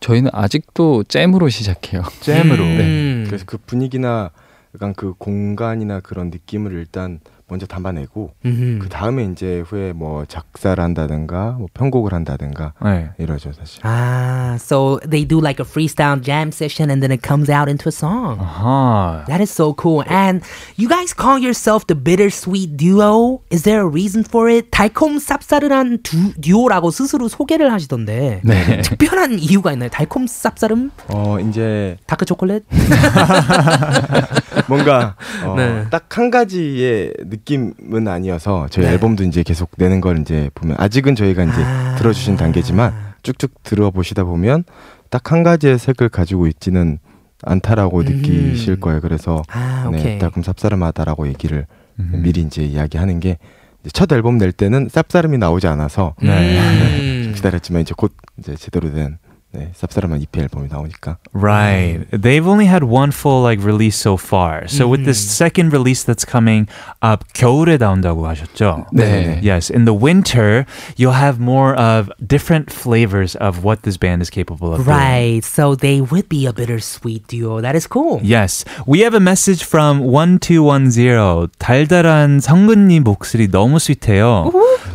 Speaker 4: 저희는 아직도 잼으로 시작해요.
Speaker 1: 잼으로.
Speaker 2: 음.
Speaker 5: 그래서 그 분위기나 약간 그 공간이나 그런 느낌을 일단 먼저 담아내고
Speaker 2: 음.
Speaker 5: 그 다음에 이제 후에 뭐 작사를 한다든가 뭐 편곡을 한다든가
Speaker 1: 네.
Speaker 5: 이러죠 사실.
Speaker 2: Ah, so they do like a freestyle jam session and then it comes out into a song.
Speaker 1: 아하.
Speaker 2: That is so cool. And you guys call yourself the bittersweet duo. Is there a reason for it? 달콤 쌉싸름한 두, 듀오라고 스스로 소개를 하시던데.
Speaker 4: 네.
Speaker 2: 특별한 이유가 있나요? 달콤 쌉싸름?
Speaker 5: 어 이제
Speaker 2: 다크 초콜릿?
Speaker 5: 뭔가 어,
Speaker 2: 네.
Speaker 5: 딱한 가지의 느낌 은 아니어서 저희
Speaker 2: 네.
Speaker 5: 앨범도 이제 계속 내는 걸 이제 보면 아직은 저희가 이제
Speaker 2: 아.
Speaker 5: 들어주신 단계지만 쭉쭉 들어보시다 보면 딱 한 가지의 색을 가지고 있지는 않다라고 느끼실 거예요. 그래서
Speaker 2: 아.
Speaker 5: 네, 조금 쌉싸름하다라고 얘기를
Speaker 1: 음.
Speaker 5: 미리 이제 이야기하는 게 이제 첫 앨범 낼 때는 쌉싸름이 나오지 않아서
Speaker 1: 네.
Speaker 2: 음.
Speaker 5: 기다렸지만 이제 곧 이제 제대로 된 네, 쌉싸름한 EP 앨범이 나오니까
Speaker 1: Right. They've only had one full like release so far. So with this second release that's coming up, 겨울에 나온다고 하셨죠?
Speaker 4: 네.
Speaker 1: Yes, in the winter, you'll have more of different flavors of what this band is capable of doing.
Speaker 2: Right. So they would be a bittersweet duo. That is cool.
Speaker 1: Yes. We have a message from 1210. 달달한 성근님 목소리 너무 스윗해요.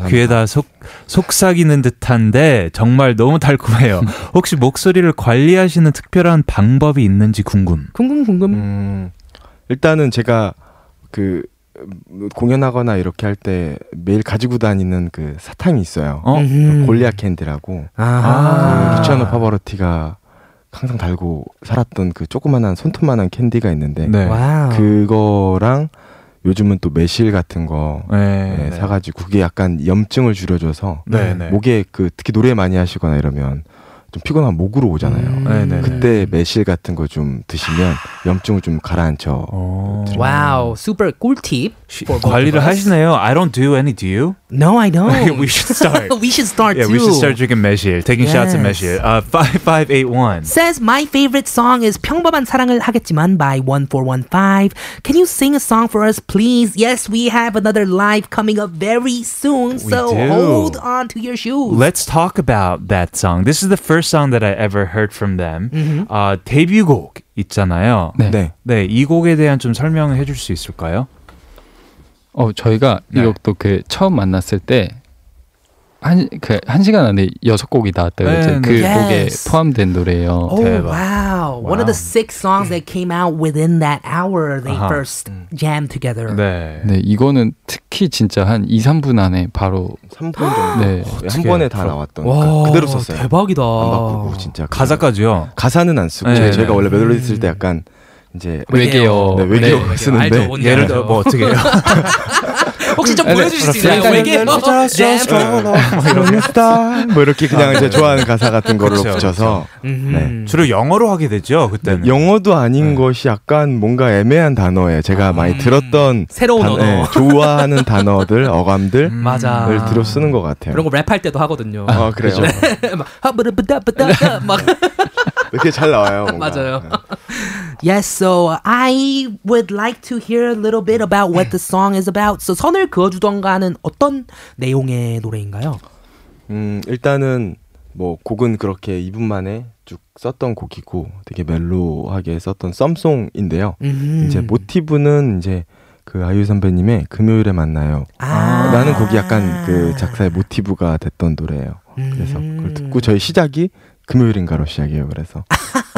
Speaker 1: 귀에다 속, 속삭이는 듯한데 정말 너무 달콤해요. 혹시 목소리를 관리하시는 특별한 방법이 있는지 궁금.
Speaker 2: 궁금 궁금.
Speaker 5: 음, 일단은 제가 그 음, 공연하거나 이렇게 할 때 매일 가지고 다니는 그 사탕이 있어요.
Speaker 1: 어?
Speaker 2: 음흠.
Speaker 5: 골리아 캔디라고
Speaker 2: 아하.
Speaker 5: 그 루치아노 파바로티가 항상 달고 살았던 그 조그만한 손톱만한 캔디가 있는데
Speaker 1: 네.
Speaker 2: wow.
Speaker 5: 그거랑 요즘은 또 매실 같은 거
Speaker 1: 네,
Speaker 5: 네, 사가지고 그게 약간 염증을 줄여줘서
Speaker 1: 네, 네.
Speaker 5: 목에 그 특히 노래 많이 하시거나 이러면 좀 피곤하면 목으로 오잖아요.
Speaker 2: 음.
Speaker 1: 네, 네, 네.
Speaker 5: 그때 매실 같은 거 좀 드시면 염증을 좀 가라앉혀.
Speaker 1: 오.
Speaker 2: Wow, super for both
Speaker 1: 관리를. 하시네요. I don't do any. Do you?
Speaker 2: No, I don't.
Speaker 1: we should start.
Speaker 2: we should start
Speaker 1: yeah,
Speaker 2: too.
Speaker 1: we should start drinking 매실, taking shots of
Speaker 2: Yes.
Speaker 1: 매실. Uh, five five eight one.
Speaker 2: Says my favorite song is 평범한 사랑을 하겠지만 by 1415. Can you sing a song for us, please? Yes, we have another live coming up very soon, so
Speaker 1: do.
Speaker 2: hold on to your shoes.
Speaker 1: Let's talk about that song. This is the first song that I ever heard from them. 아, 데뷔곡 있잖아요.
Speaker 4: 네.
Speaker 5: 네.
Speaker 1: 네, 이 곡에 대한 좀 설명을 해줄 수 있을까요?
Speaker 4: 어 저희가
Speaker 1: 네.
Speaker 4: 이것도 그 처음 만났을 때 한 그 한 시간 안에 여섯 곡이 나왔다고
Speaker 1: 네,
Speaker 4: 했죠.
Speaker 1: 네.
Speaker 4: 그 곡에
Speaker 2: Yes.
Speaker 4: 포함된 노래예요.
Speaker 2: Oh
Speaker 1: 대박.
Speaker 2: wow. One of the six songs that came out within that hour they
Speaker 1: 아하.
Speaker 2: first jammed together.
Speaker 1: 네.
Speaker 4: 네, 이거는 특히 진짜 한 2, 3분 안에 바로
Speaker 5: 3분 정도
Speaker 4: 네.
Speaker 5: 한 번에 다 나왔던
Speaker 2: 와,
Speaker 5: 그- 그대로 썼어요.
Speaker 2: 대박이다.
Speaker 5: 안 바꾸고 진짜.
Speaker 1: 가사까지요.
Speaker 5: 가사는 안 쓰고
Speaker 1: 네,
Speaker 5: 저희가
Speaker 1: 네.
Speaker 5: 원래 멜로디 쓸 때 약간 이제
Speaker 4: 외계어.
Speaker 5: 네, 외계어
Speaker 4: 네.
Speaker 5: 쓰는데
Speaker 2: 알죠,
Speaker 1: 예를. 들어 뭐 어떻게 해요?
Speaker 2: 혹시 좀
Speaker 4: 네,
Speaker 2: 보여주실 수 있나요?
Speaker 4: 약간
Speaker 2: 외계어 잼.
Speaker 5: 뭐 이렇게 그냥 이제 좋아하는 가사 같은 거로
Speaker 1: 그쵸,
Speaker 5: 붙여서
Speaker 2: 음.
Speaker 5: 네.
Speaker 1: 주로 영어로 하게 되죠 그때는.
Speaker 5: 영어도 아닌
Speaker 1: 네.
Speaker 5: 것이 약간 뭔가 애매한 단어예요. 제가 많이 들었던
Speaker 2: 새로운
Speaker 5: 단-
Speaker 2: 언어.
Speaker 5: 네, 좋아하는 단어들, 어감들을
Speaker 2: 맞아.
Speaker 5: 들어 쓰는 것 같아요.
Speaker 2: 그런 거 랩할 때도 하거든요.
Speaker 5: 아 그래요.
Speaker 2: 막
Speaker 5: 이렇게 잘 나와요. 뭔가.
Speaker 2: 맞아요. Yes, so I would like to hear a little bit about what the song is about. So 선을 그어주던가는 어떤 내용의 노래인가요?
Speaker 5: 음 일단은 뭐 곡은 그렇게 2분 만에 쭉 썼던 곡이고 되게 멜로하게 썼던 썸송인데요.
Speaker 2: 음.
Speaker 5: 이제 모티브는 이제 그 아이유 선배님의 금요일에 만나요.
Speaker 2: 아.
Speaker 5: 라는 곡이 약간 그 작사의 모티브가 됐던 노래예요. 그래서
Speaker 2: 음.
Speaker 5: 그걸 듣고 저희 시작이 금요일인가로 시작해요. 그래서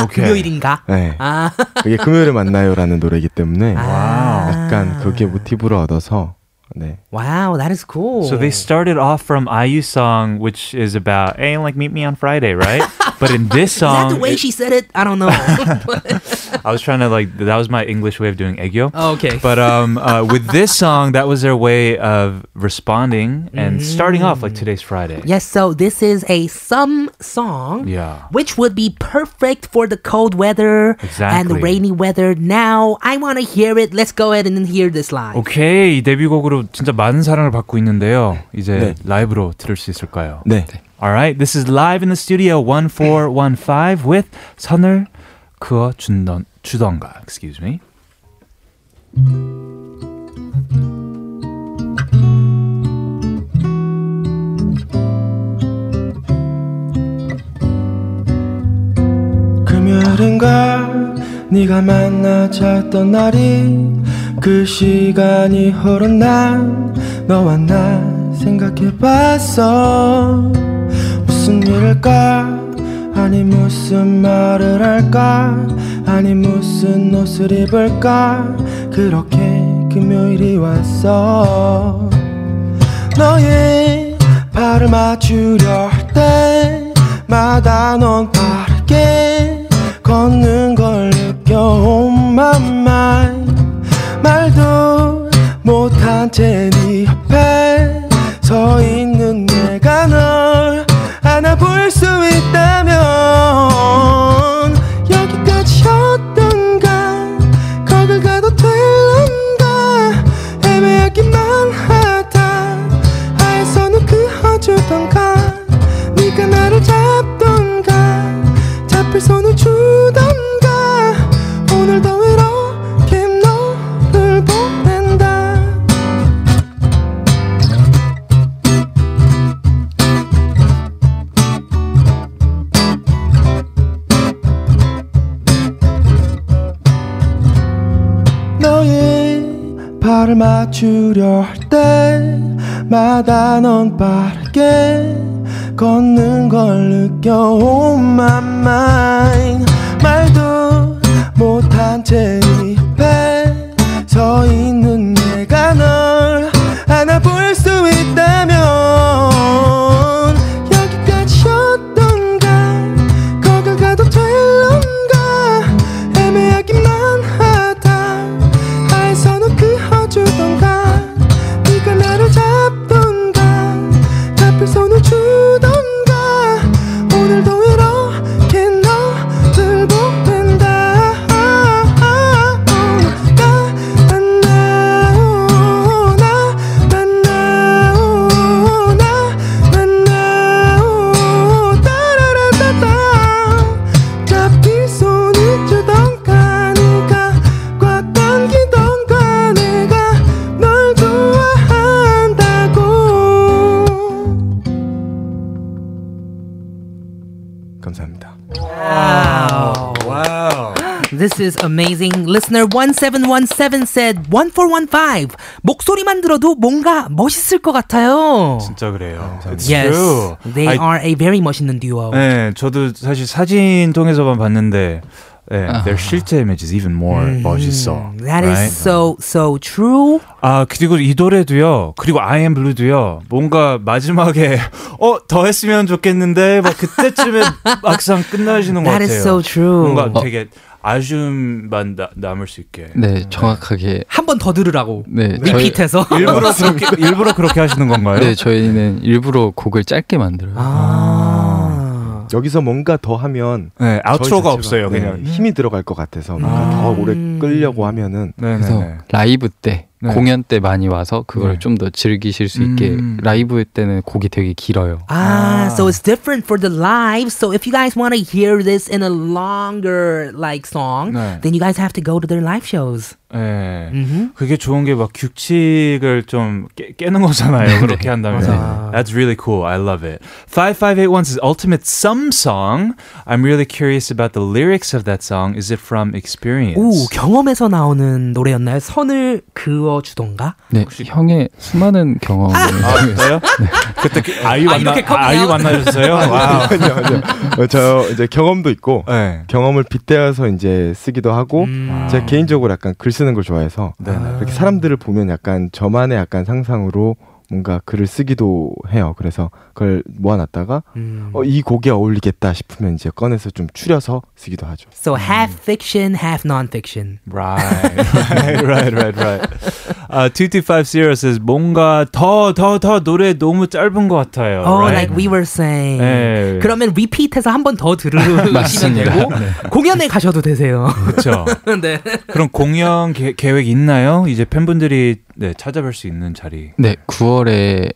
Speaker 1: 오케이.
Speaker 2: 금요일인가?
Speaker 5: 네.
Speaker 2: 아.
Speaker 5: 그게 금요일에 만나요라는 노래이기 때문에
Speaker 2: 아.
Speaker 5: 약간 그게 모티브를 얻어서 네.
Speaker 2: Wow, that is cool.
Speaker 1: So they started off from IU song, which is about, hey, like meet me on Friday, right? but in this
Speaker 2: Is that
Speaker 1: song,
Speaker 2: the way
Speaker 1: it-
Speaker 2: she said it? I don't know.
Speaker 1: I was trying to like that was my English way of doing egyo.
Speaker 2: Oh, okay.
Speaker 1: But um, uh, with this song, that was their way of responding and starting off like today's Friday.
Speaker 2: yes, so this is a some song.
Speaker 1: Yeah.
Speaker 2: Which would be perfect for the cold weather and the
Speaker 1: Exactly.
Speaker 2: rainy weather. Now, I want to hear it. Let's go ahead and hear this live.
Speaker 1: 오케이 데뷔곡으로 진짜 많은 사랑을 받고 있는데요. 이제
Speaker 5: 네.
Speaker 1: 라이브로 들을 수 있을까요?
Speaker 5: 네.
Speaker 1: Alright, this is live in the studio 1415 with 선을 그어 준던 주던가. Excuse me.
Speaker 3: 금요일인가 네가 만나 잤던 날이 그 시간이 흐른 난 너와 나 생각해봤어 무슨 일일까 아니 무슨 말을 할까? 아니 무슨 옷을 입을까? 그렇게 금요일이 왔어. 너의 발을 맞추려 할 때마다 넌 빠르게 걷는 걸 느껴 mind 말도 못한 채 네 옆에 서 있는 내가 널 안아볼 수 있다 맞추려 할 때마다 넌 빠르게 걷는 걸 느껴 oh my mind. 말도 못한 채네 옆에 서 있는
Speaker 2: This is amazing. Listener 1717 said 1415. 목소리만 들어도 뭔가 멋있을 것 같아요.
Speaker 1: 진짜 그래요. It's
Speaker 2: Yes.
Speaker 1: true.
Speaker 2: They
Speaker 1: I-
Speaker 2: are a very 멋있는 듀오.
Speaker 1: 네, 저도 사실 사진 통해서만 봤는데 네, their 실제 image is even more 멋있어.
Speaker 2: That is
Speaker 1: right?
Speaker 2: so so true.
Speaker 1: 아 그리고 이 노래도요. 그리고 I Am Blue도요. 뭔가 마지막에 어 더 했으면 좋겠는데 막 그때쯤에 막상 끝나시는 것
Speaker 2: That
Speaker 1: 같아요.
Speaker 2: is so true.
Speaker 1: 뭔가 되게 아쉬움만 나, 남을 수 있게.
Speaker 4: 네, 정확하게.
Speaker 2: 한 번 더 들으라고.
Speaker 4: 네, 저희,
Speaker 2: 리피트해서.
Speaker 1: 일부러 그렇게 일부러 그렇게 하시는 건가요?
Speaker 4: 네, 저희는 일부러 곡을 짧게 만들어요.
Speaker 2: 아.
Speaker 5: 여기서 뭔가 더 하면
Speaker 1: 네,
Speaker 5: 저희 자체가,
Speaker 1: 없어요.
Speaker 5: 네,
Speaker 1: 그냥.
Speaker 5: 힘이 들어갈 것 같아서 뭔가
Speaker 2: 아.
Speaker 5: 더 오래 끌려고 하면은
Speaker 1: 네,
Speaker 4: 그래서
Speaker 1: 네, 네.
Speaker 4: 라이브 때
Speaker 1: 네.
Speaker 4: 공연 때 많이 와서 그걸
Speaker 1: 네.
Speaker 4: 좀더 즐기실 수 있게
Speaker 1: 음.
Speaker 4: 라이브 때는 곡이 되게 길어요.
Speaker 2: Ah, so it's different for the live. So if you guys want to hear this in a longer like song,
Speaker 1: 네.
Speaker 2: then you guys have to go to their live shows.
Speaker 1: 네.
Speaker 2: Mhm.
Speaker 1: 그게 좋은 게 막 규칙을 좀 깨, 깨는 거잖아요. 그렇게 한다면.
Speaker 2: 맞아.
Speaker 1: That's really cool. I love it. 5581 says ultimate sum song. I'm really curious about the lyrics of that song. Is it from experience?
Speaker 2: 오, 경험에서 나오는 노래였나요? 선을 그어 주던가?
Speaker 4: 네, 형의 수많은 경험을
Speaker 1: 아, 진짜요? 그때 그 아이
Speaker 2: 아,
Speaker 1: 만나
Speaker 2: coming
Speaker 1: 아이? 만나셨어요? Wow.
Speaker 5: 아니요, 아니요. 어, 저 이제 경험도 있고
Speaker 1: 네.
Speaker 5: 경험을 빗대어서 이제 쓰기도 하고
Speaker 2: 음.
Speaker 5: 제가 개인적으로 약간 글 쓰는 걸 좋아해서
Speaker 1: 네네.
Speaker 5: 이렇게 사람들을 보면 약간 저만의 약간 상상으로 뭔가 글을 쓰기도 해요. 그래서 그걸 모아놨다가
Speaker 2: 음.
Speaker 5: 어, 이 곡에 어울리겠다 싶으면 이제 꺼내서 좀 추려서 쓰기도 하죠.
Speaker 2: So half fiction, half non-fiction.
Speaker 1: Right, right, right, right, right. Uh, 2250 says 뭔가 더, 더, 더 노래 너무 짧은 것 같아요.
Speaker 2: Oh,
Speaker 1: right?
Speaker 2: like we were saying.
Speaker 1: 네.
Speaker 2: 그러면 repeat해서 한 번 더 들으시면. 되고 공연에 가셔도 되세요.
Speaker 1: 그렇죠.
Speaker 2: 네.
Speaker 1: 그럼 공연 계, 계획 있나요? 이제 팬분들이 네, 찾아뵐 수 있는 자리.
Speaker 4: 네, 9월에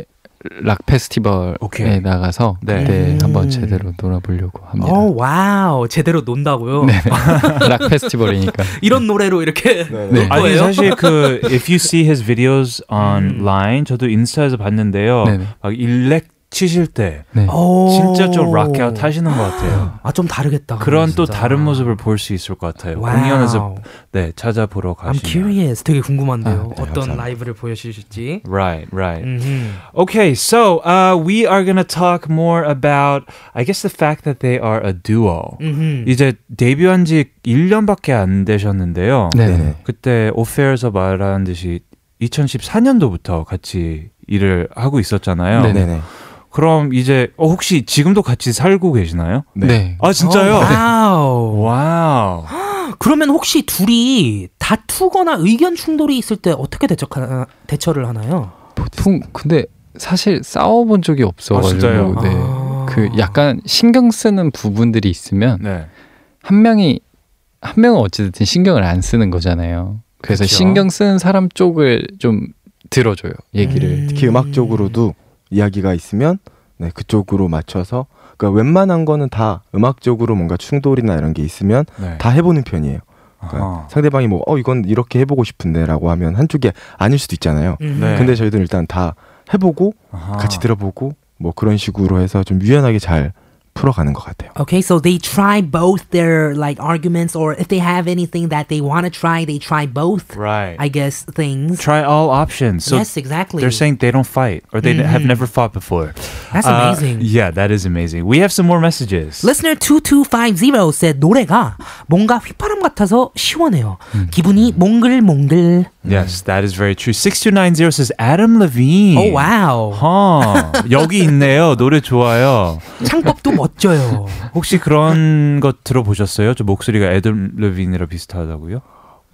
Speaker 4: 락 페스티벌에
Speaker 1: 오케이.
Speaker 4: 나가서
Speaker 1: 네.
Speaker 4: 그때
Speaker 2: 음.
Speaker 4: 한번 제대로 놀아보려고 합니다.
Speaker 2: 오, wow. 제대로 논다고요?
Speaker 4: 네, 락 페스티벌이니까.
Speaker 2: 이런 노래로 이렇게
Speaker 4: 네.
Speaker 1: 아니
Speaker 2: 거예요?
Speaker 1: 사실 그 if you see his videos online 저도 인스타에서 봤는데요.
Speaker 4: 네네.
Speaker 1: 막 일렉 치실 때
Speaker 4: 네.
Speaker 2: 오.
Speaker 1: 진짜 좀 rock out 하시는 것 같아요.
Speaker 2: 아, 좀 다르겠다.
Speaker 1: 그런 또
Speaker 2: 진짜.
Speaker 1: 다른 모습을 볼 수 있을 것 같아요.
Speaker 2: Wow.
Speaker 1: 공연에서 네 찾아보러
Speaker 2: I'm
Speaker 1: 가시면.
Speaker 2: curious. 되게 궁금한데요.
Speaker 5: 아, 네,
Speaker 2: 어떤
Speaker 5: 감사합니다.
Speaker 2: 라이브를 보여주실지.
Speaker 1: Right, right.
Speaker 2: 음흠.
Speaker 1: Okay, so uh, we are gonna talk more about, I guess, the fact that they are a duo.
Speaker 2: 음흠.
Speaker 1: 이제 데뷔한 지 1년밖에 안 되셨는데요.
Speaker 4: 네.
Speaker 1: 그때 off air에서 말한 듯이 2014년도부터 같이 일을 하고 있었잖아요.
Speaker 4: 네네.
Speaker 5: 네네.
Speaker 1: 그럼 이제 어, 혹시 지금도 같이 살고 계시나요?
Speaker 4: 네.
Speaker 1: 아 진짜요?
Speaker 2: 어,
Speaker 1: wow. Wow.
Speaker 2: 그러면 혹시 둘이 다투거나 의견 충돌이 있을 때 어떻게 대처하, 대처를 하나요?
Speaker 4: 보통 근데 사실 싸워본 적이 없어가지고
Speaker 1: 진짜요?
Speaker 4: 네.
Speaker 2: 아.
Speaker 4: 그 약간 신경 쓰는 부분들이 있으면
Speaker 1: 네.
Speaker 4: 한 명이 한 명은 어찌됐든 신경을 안 쓰는 거잖아요. 그래서
Speaker 1: 그쵸.
Speaker 4: 신경 쓰는 사람 쪽을 좀 들어줘요 얘기를.
Speaker 2: 음.
Speaker 5: 특히 음악적으로도 이야기가 있으면 네, 그쪽으로 맞춰서 그러니까 웬만한 거는 다 음악적으로 뭔가 충돌이나 이런 게 있으면
Speaker 1: 네.
Speaker 5: 다 해보는 편이에요. 그러니까
Speaker 1: 아하.
Speaker 5: 상대방이 뭐 어 이건 이렇게 해보고 싶은데라고 하면 한쪽이 아닐 수도 있잖아요.
Speaker 2: 음.
Speaker 1: 네.
Speaker 5: 근데 저희들은 일단 다 해보고
Speaker 1: 아하.
Speaker 5: 같이 들어보고 뭐 그런 식으로 해서 좀 유연하게 잘 풀어가는 것 같아요.
Speaker 2: Okay, so they try both their like arguments, or if they have anything that they want to try, they try both.
Speaker 1: Right.
Speaker 2: I guess things.
Speaker 1: Try all options. So
Speaker 2: yes, exactly.
Speaker 1: they're saying they don't fight or they have never fought before.
Speaker 2: That's
Speaker 1: Uh,
Speaker 2: amazing.
Speaker 1: yeah, that is amazing. We have some more messages.
Speaker 2: Listener 2250 said 노래가 뭔가 휘파람 같아서 시원해요. 기분이 몽글몽글.
Speaker 1: Yes, that is very true. 6290 says Adam Levine.
Speaker 2: 오 wow.
Speaker 1: 허, 여기 있네요. 노래 좋아요.
Speaker 2: 창법도 멋져요.
Speaker 1: 혹시 그런 것 들어보셨어요? 저 목소리가 애덤 레빈이랑 비슷하다고요?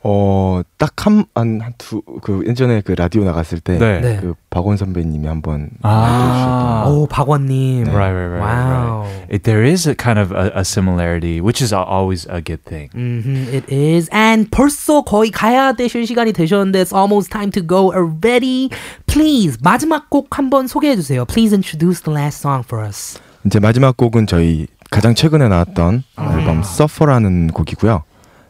Speaker 5: 어, 어딱한한 두 그 예전에 그 라디오 나갔을 때 그
Speaker 1: 네.
Speaker 2: 네.
Speaker 5: 박원 선배님이 한 번
Speaker 1: 아.
Speaker 2: 오 박원님.
Speaker 1: Right, right, right,
Speaker 2: 와우.
Speaker 1: right. It, there is a kind of a, a similarity, which is a- always a good thing.
Speaker 2: Mhm, it is. And 벌써 거의 가야 되실 시간이 되셨는데 it's almost time to go already. Please 마지막 곡 한번 소개해 주세요. Please introduce the last song for us.
Speaker 5: 이제 마지막 곡은 저희 가장 최근에 나왔던 앨범 서퍼라는 곡이고요.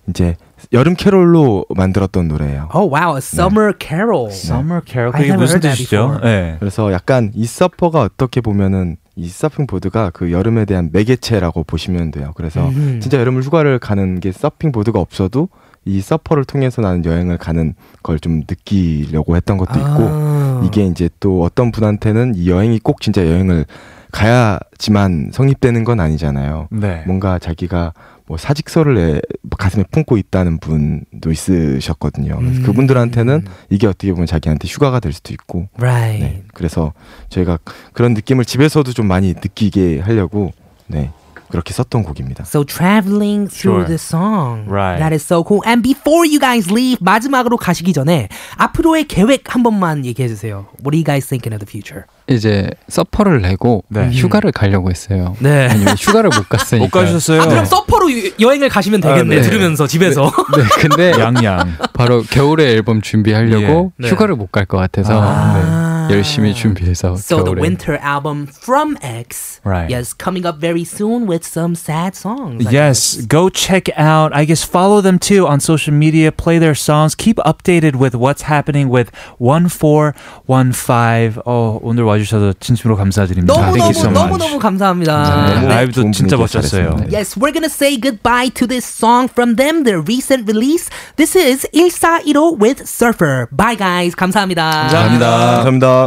Speaker 5: 이제 여름 캐롤로 만들었던 노래예요.
Speaker 2: Oh wow, a summer carol.
Speaker 1: Summer Carol. 그게 무슨 뜻이죠? 네.
Speaker 5: 그래서 약간 이 서퍼가 어떻게 보면은 이 서핑 보드가 그 여름에 대한 매개체라고 보시면 돼요. 그래서
Speaker 2: 음.
Speaker 5: 진짜 여름을 휴가를 가는 게 서핑 보드가 없어도 이 서퍼를 통해서 나는 여행을 가는 걸 좀 느끼려고 했던 것도 있고
Speaker 2: 아.
Speaker 5: 이게 이제 또 어떤 분한테는 이 여행이 꼭 진짜 여행을 가야지만 성립되는 건 아니잖아요.
Speaker 1: 네.
Speaker 5: 뭔가 자기가 뭐 사직서를 내 가슴에 품고 있다는 분도 있으셨거든요. 그래서
Speaker 2: 음.
Speaker 5: 그분들한테는 이게 어떻게 보면 자기한테 휴가가 될 수도 있고.
Speaker 2: Right.
Speaker 5: 네. 그래서 저희가 그런 느낌을 집에서도 좀 많이 느끼게 하려고 네. 그렇게 썼던 곡입니다.
Speaker 2: So traveling through
Speaker 1: Sure.
Speaker 2: the song.
Speaker 1: Right.
Speaker 2: That is so cool. And before you guys leave, 마지막으로 가시기 전에 앞으로의 계획 한 번만 얘기해 주세요. What are you guys thinking of the future?
Speaker 4: 이제 서퍼를 내고
Speaker 1: 네.
Speaker 4: 휴가를 가려고 했어요.
Speaker 2: 네.
Speaker 4: 아니면 휴가를 못 갔으니까.
Speaker 1: 못 가셨어요.
Speaker 2: 아, 그럼 서퍼로 유- 여행을 가시면 되겠네.
Speaker 4: 아, 네.
Speaker 2: 들으면서 집에서.
Speaker 4: 네, 근데
Speaker 1: 양양.
Speaker 4: 바로 겨울에 앨범 준비하려고
Speaker 2: 예. 네.
Speaker 4: 휴가를 못 갈 것 같아서
Speaker 2: 아.
Speaker 4: 네, 열심히 준비해서
Speaker 2: So the
Speaker 4: 겨울에
Speaker 2: winter album from X,
Speaker 1: Right.
Speaker 2: yes, coming up very soon with some sad songs. I
Speaker 1: Yes,
Speaker 2: guess.
Speaker 1: go check out. I guess follow them too on social media. Play their songs. Keep updated with what's happening with one four one five. 어 오늘 와주셔서 진심으로 감사드립니다.
Speaker 2: 너무
Speaker 1: Thank you
Speaker 2: 너무
Speaker 1: so
Speaker 2: 너무
Speaker 1: much.
Speaker 2: 너무 감사합니다.
Speaker 1: 네,
Speaker 5: 너무
Speaker 1: 라이브도
Speaker 5: 좋은
Speaker 1: 진짜
Speaker 5: 분위기에서
Speaker 1: 멋졌어요.
Speaker 5: 잘했습니다.
Speaker 2: Yes, we're gonna say goodbye to this song from them, their recent release. This is 1415 with Surfer. Bye guys. 감사합니다.
Speaker 1: 감사합니다.
Speaker 5: 감사합니다.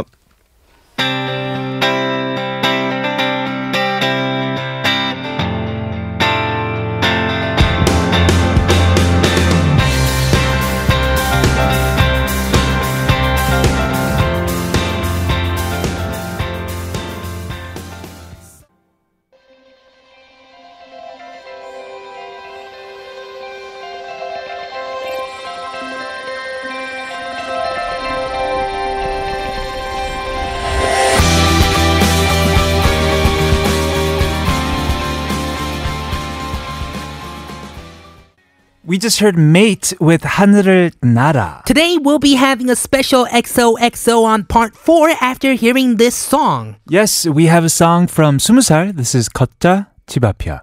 Speaker 1: We just heard Mate with 하늘을 날아.
Speaker 2: Today we'll be having a special XOXO on part 4 after hearing this song.
Speaker 1: Yes, we have a song from 스무살. This is 걷자 집 앞이야.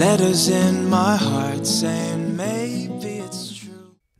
Speaker 3: Letters in my heart saying.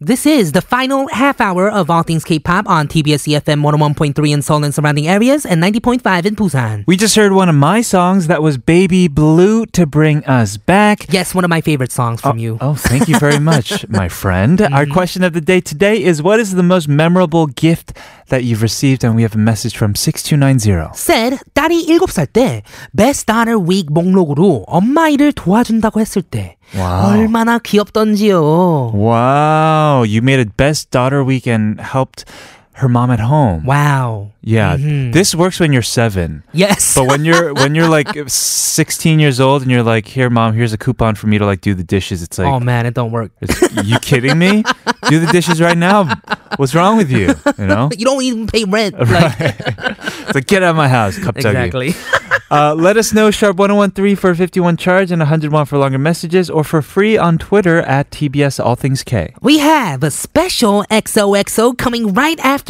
Speaker 2: This is the final half hour of All Things K-pop on TBS EFM 101.3 in Seoul and surrounding areas and 90.5 in Busan.
Speaker 1: We just heard one of my songs that was Baby Blue to bring us back.
Speaker 2: Yes, one of my favorite songs from you.
Speaker 1: Oh, thank you very much, my friend. Our question of the day today is what is the most memorable gift that you've received? And we have a message from 6290.
Speaker 2: said 딸이 7살 때 Best Daughter Week 목록으로 엄마 일을 도와준다고 했을 때
Speaker 1: 와우.
Speaker 2: 얼마나 귀엽던지요.
Speaker 1: Wow, you made a best daughter week and helped her mom at home.
Speaker 2: Wow.
Speaker 1: Yeah.
Speaker 2: Mm-hmm.
Speaker 1: This works when you're 7.
Speaker 2: Yes.
Speaker 1: But when you're when you're like 16 years old and you're like, "Here mom, here's a coupon for me to like do the dishes." It's like
Speaker 2: Oh man, it don't work.
Speaker 1: You kidding me? do the dishes right now. What's wrong with you? You know?
Speaker 2: You don't even pay rent. Right. Like.
Speaker 1: it's like get out of my house,
Speaker 2: Exactly.
Speaker 1: Uh, let us know sharp 1013 for 51 charge and 101 for longer messages or for free on Twitter at TBS All Things K.
Speaker 2: We have a special XOXO coming right after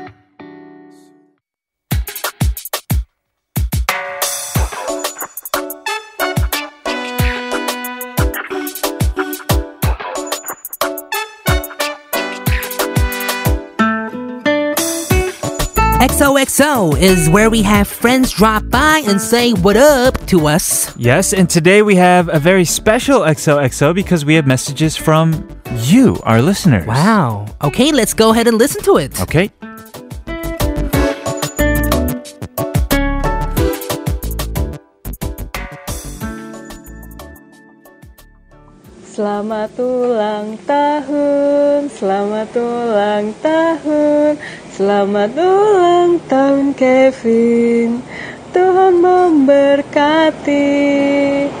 Speaker 2: XOXO is where we have friends drop by and say what up to us.
Speaker 1: Yes, and today we have a very special XOXO because we have messages from you, our listeners.
Speaker 2: Wow. Okay, let's go ahead and listen to it.
Speaker 1: Okay.
Speaker 6: Selamat ulang tahun, selamat ulang tahun, selamat ulang tahun Kevin. Tuhan memberkati.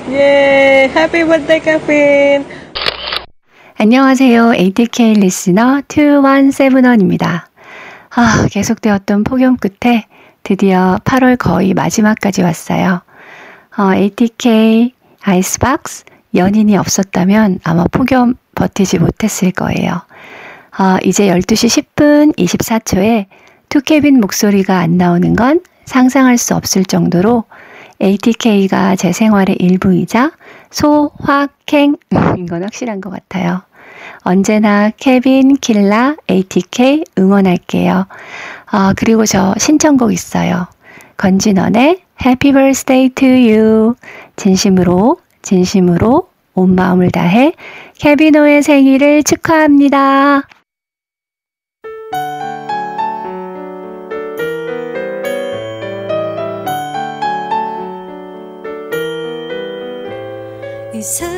Speaker 6: Yeay, happy birthday Kevin.
Speaker 7: 안녕하세요. ATK 리스너 217원입니다. 아, 계속되었던 폭염 끝에 드디어 8월 거의 마지막까지 왔어요. 어, ATK 아이스박스 연인이 없었다면 아마 폭염 버티지 못했을 거예요. 어, 이제 12시 10분 24초에 투케빈 목소리가 안 나오는 건 상상할 수 없을 정도로 ATK가 제 생활의 일부이자 소확행인 건 확실한 것 같아요. 언제나 케빈, 킬라, ATK 응원할게요. 아, 그리고 저 신청곡 있어요. 건진원의 Happy Birthday to You. 진심으로, 진심으로 온 마음을 다해 케비노의 생일을 축하합니다.
Speaker 8: said.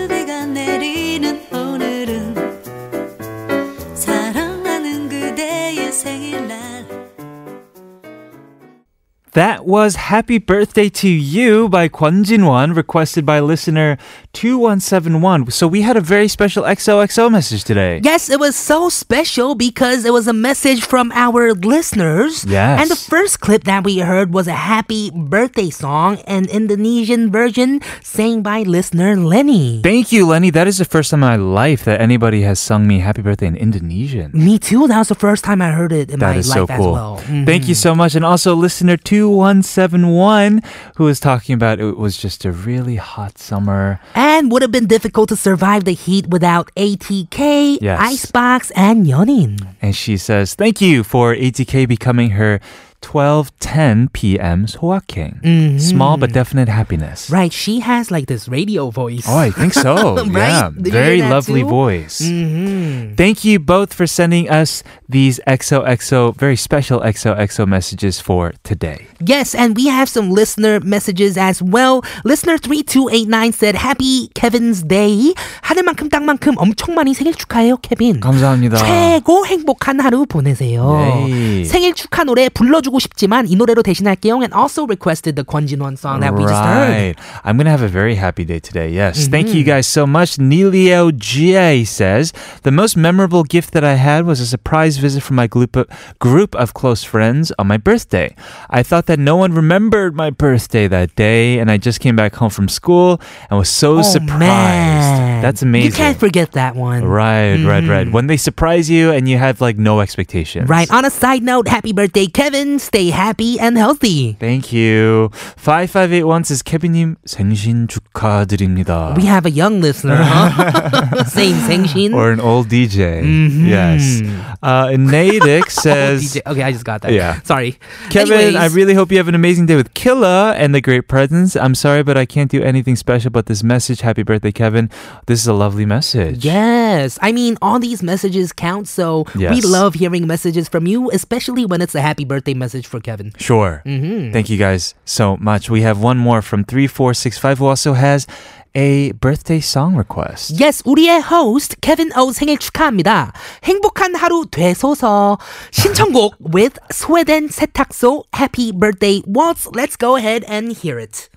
Speaker 1: That was Happy Birthday to You by Kwon Jin-won, requested by listener 2171. So we had a very special XOXO message today.
Speaker 2: Yes, it was so special because it was a message from our listeners.
Speaker 1: Yes.
Speaker 2: And the first clip that we heard was a happy birthday song, an Indonesian version sang by listener Lenny.
Speaker 1: Thank you, Lenny. That is the first time in my life that anybody has sung me Happy Birthday in Indonesian.
Speaker 2: Me too. That was the first time I heard it in
Speaker 1: That
Speaker 2: my
Speaker 1: is
Speaker 2: life
Speaker 1: so cool.
Speaker 2: as well.
Speaker 1: Thank you mm-hmm. so much. And also, listener 2171, who was talking about it was just a really hot summer.
Speaker 2: And would have been difficult to survive the heat without ATK,
Speaker 1: Yes.
Speaker 2: Icebox, and Yonin.
Speaker 1: And she says, Thank you for ATK becoming her 12:10 p.m. 소확행. Small but definite happiness.
Speaker 2: Right, she has like this radio voice.
Speaker 1: Oh, I think so.
Speaker 2: Right?
Speaker 1: Yeah,
Speaker 2: Did you
Speaker 1: very
Speaker 2: hear that
Speaker 1: lovely
Speaker 2: too?
Speaker 1: voice.
Speaker 2: Mhm.
Speaker 1: Thank you both for sending us these XOXO, very special XOXO messages for today.
Speaker 2: Yes, and we have some listener messages as well. Listener 3289 said, Happy Kevin's Day. 하늘만큼 땅만큼 엄청 많이 생일 축하해요, 케빈.
Speaker 1: 감사합니다.
Speaker 2: 최고 행복한 하루 보내세요.
Speaker 1: Yay.
Speaker 2: 생일 축하 노래 불러주고 싶지만 이 노래로 대신할게요. And also requested the 권진원 song that we just heard.
Speaker 1: Right. I'm going to have a very happy day today. Yes. Thank you guys so much. Nilio G says, The most memorable gift that I had was a surprise visit from my group of, group of close friends on my birthday. I thought that no one remembered my birthday that day, and I just came back home from school and was so
Speaker 2: Oh,
Speaker 1: surprised.
Speaker 2: man.
Speaker 1: That's amazing.
Speaker 2: You can't forget that one.
Speaker 1: Right, right, right. When they surprise you and you have like no expectations.
Speaker 2: Right. On a side note, happy birthday, Kevin. Stay happy and healthy.
Speaker 1: Thank you. 5581 says, 케빈님 생신 축하드립니다.
Speaker 2: We have a young listener, huh? Saying 생신.
Speaker 1: or an old DJ.
Speaker 2: Mhm.
Speaker 1: Yes. Uh, and Natick says,
Speaker 2: DJ. Okay, I just got that.
Speaker 1: Yeah.
Speaker 2: Sorry.
Speaker 1: Kevin, I
Speaker 2: Anyways.
Speaker 1: really hope you have an amazing day with Killa and the great presents. I'm sorry, but I can't do anything special but this message. Happy birthday, Kevin. This is a lovely message.
Speaker 2: Yes. I mean, all these messages count, so we
Speaker 1: Yes.
Speaker 2: love hearing messages from you, especially when it's a happy birthday message for Kevin.
Speaker 1: Sure.
Speaker 2: Mhm.
Speaker 1: Thank you guys so much. We have one more from 3465 who also has a birthday song request.
Speaker 2: Yes, 우리의 host 케빈 오 생일 축하합니다. 행복한 하루 되소서. 신청곡 with 스웨덴 세탁소 Happy Birthday Waltz. Let's go ahead and hear it.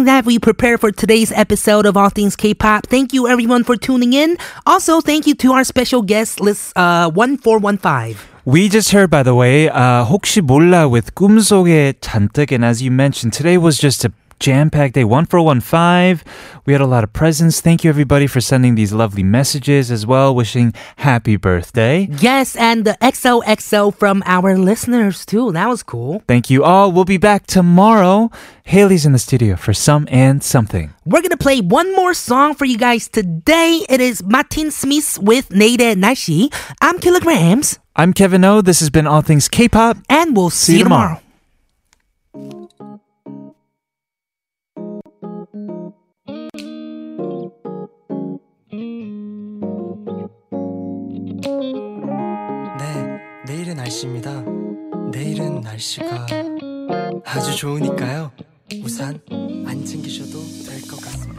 Speaker 2: everything that we prepared for today's episode of All Things K-pop. Thank you everyone for tuning in. Also, thank you to our special guest, list uh, 1415.
Speaker 1: We just heard, by the way, uh, 혹시 몰라 with 꿈속의 잔뜩. And as you mentioned, today was just a jam-packed day 1415. We had a lot of presents. Thank you everybody for sending these lovely messages as well, wishing happy birthday.
Speaker 2: Yes, and the XOXO from our listeners too. That was cool.
Speaker 1: Thank you all. We'll be back tomorrow. Haley's in the studio for some and something.
Speaker 2: We're going to play one more song for you guys today. It is Martin Smith with Nade Nashi. I'm Kilograms.
Speaker 1: I'm Kevin O. This has been All Things K-pop
Speaker 2: and we'll see, see you tomorrow.
Speaker 9: tomorrow. 날씨입니다. 내일은 날씨가 아주 좋으니까요. 우산 안 챙기셔도 될 것 같아요.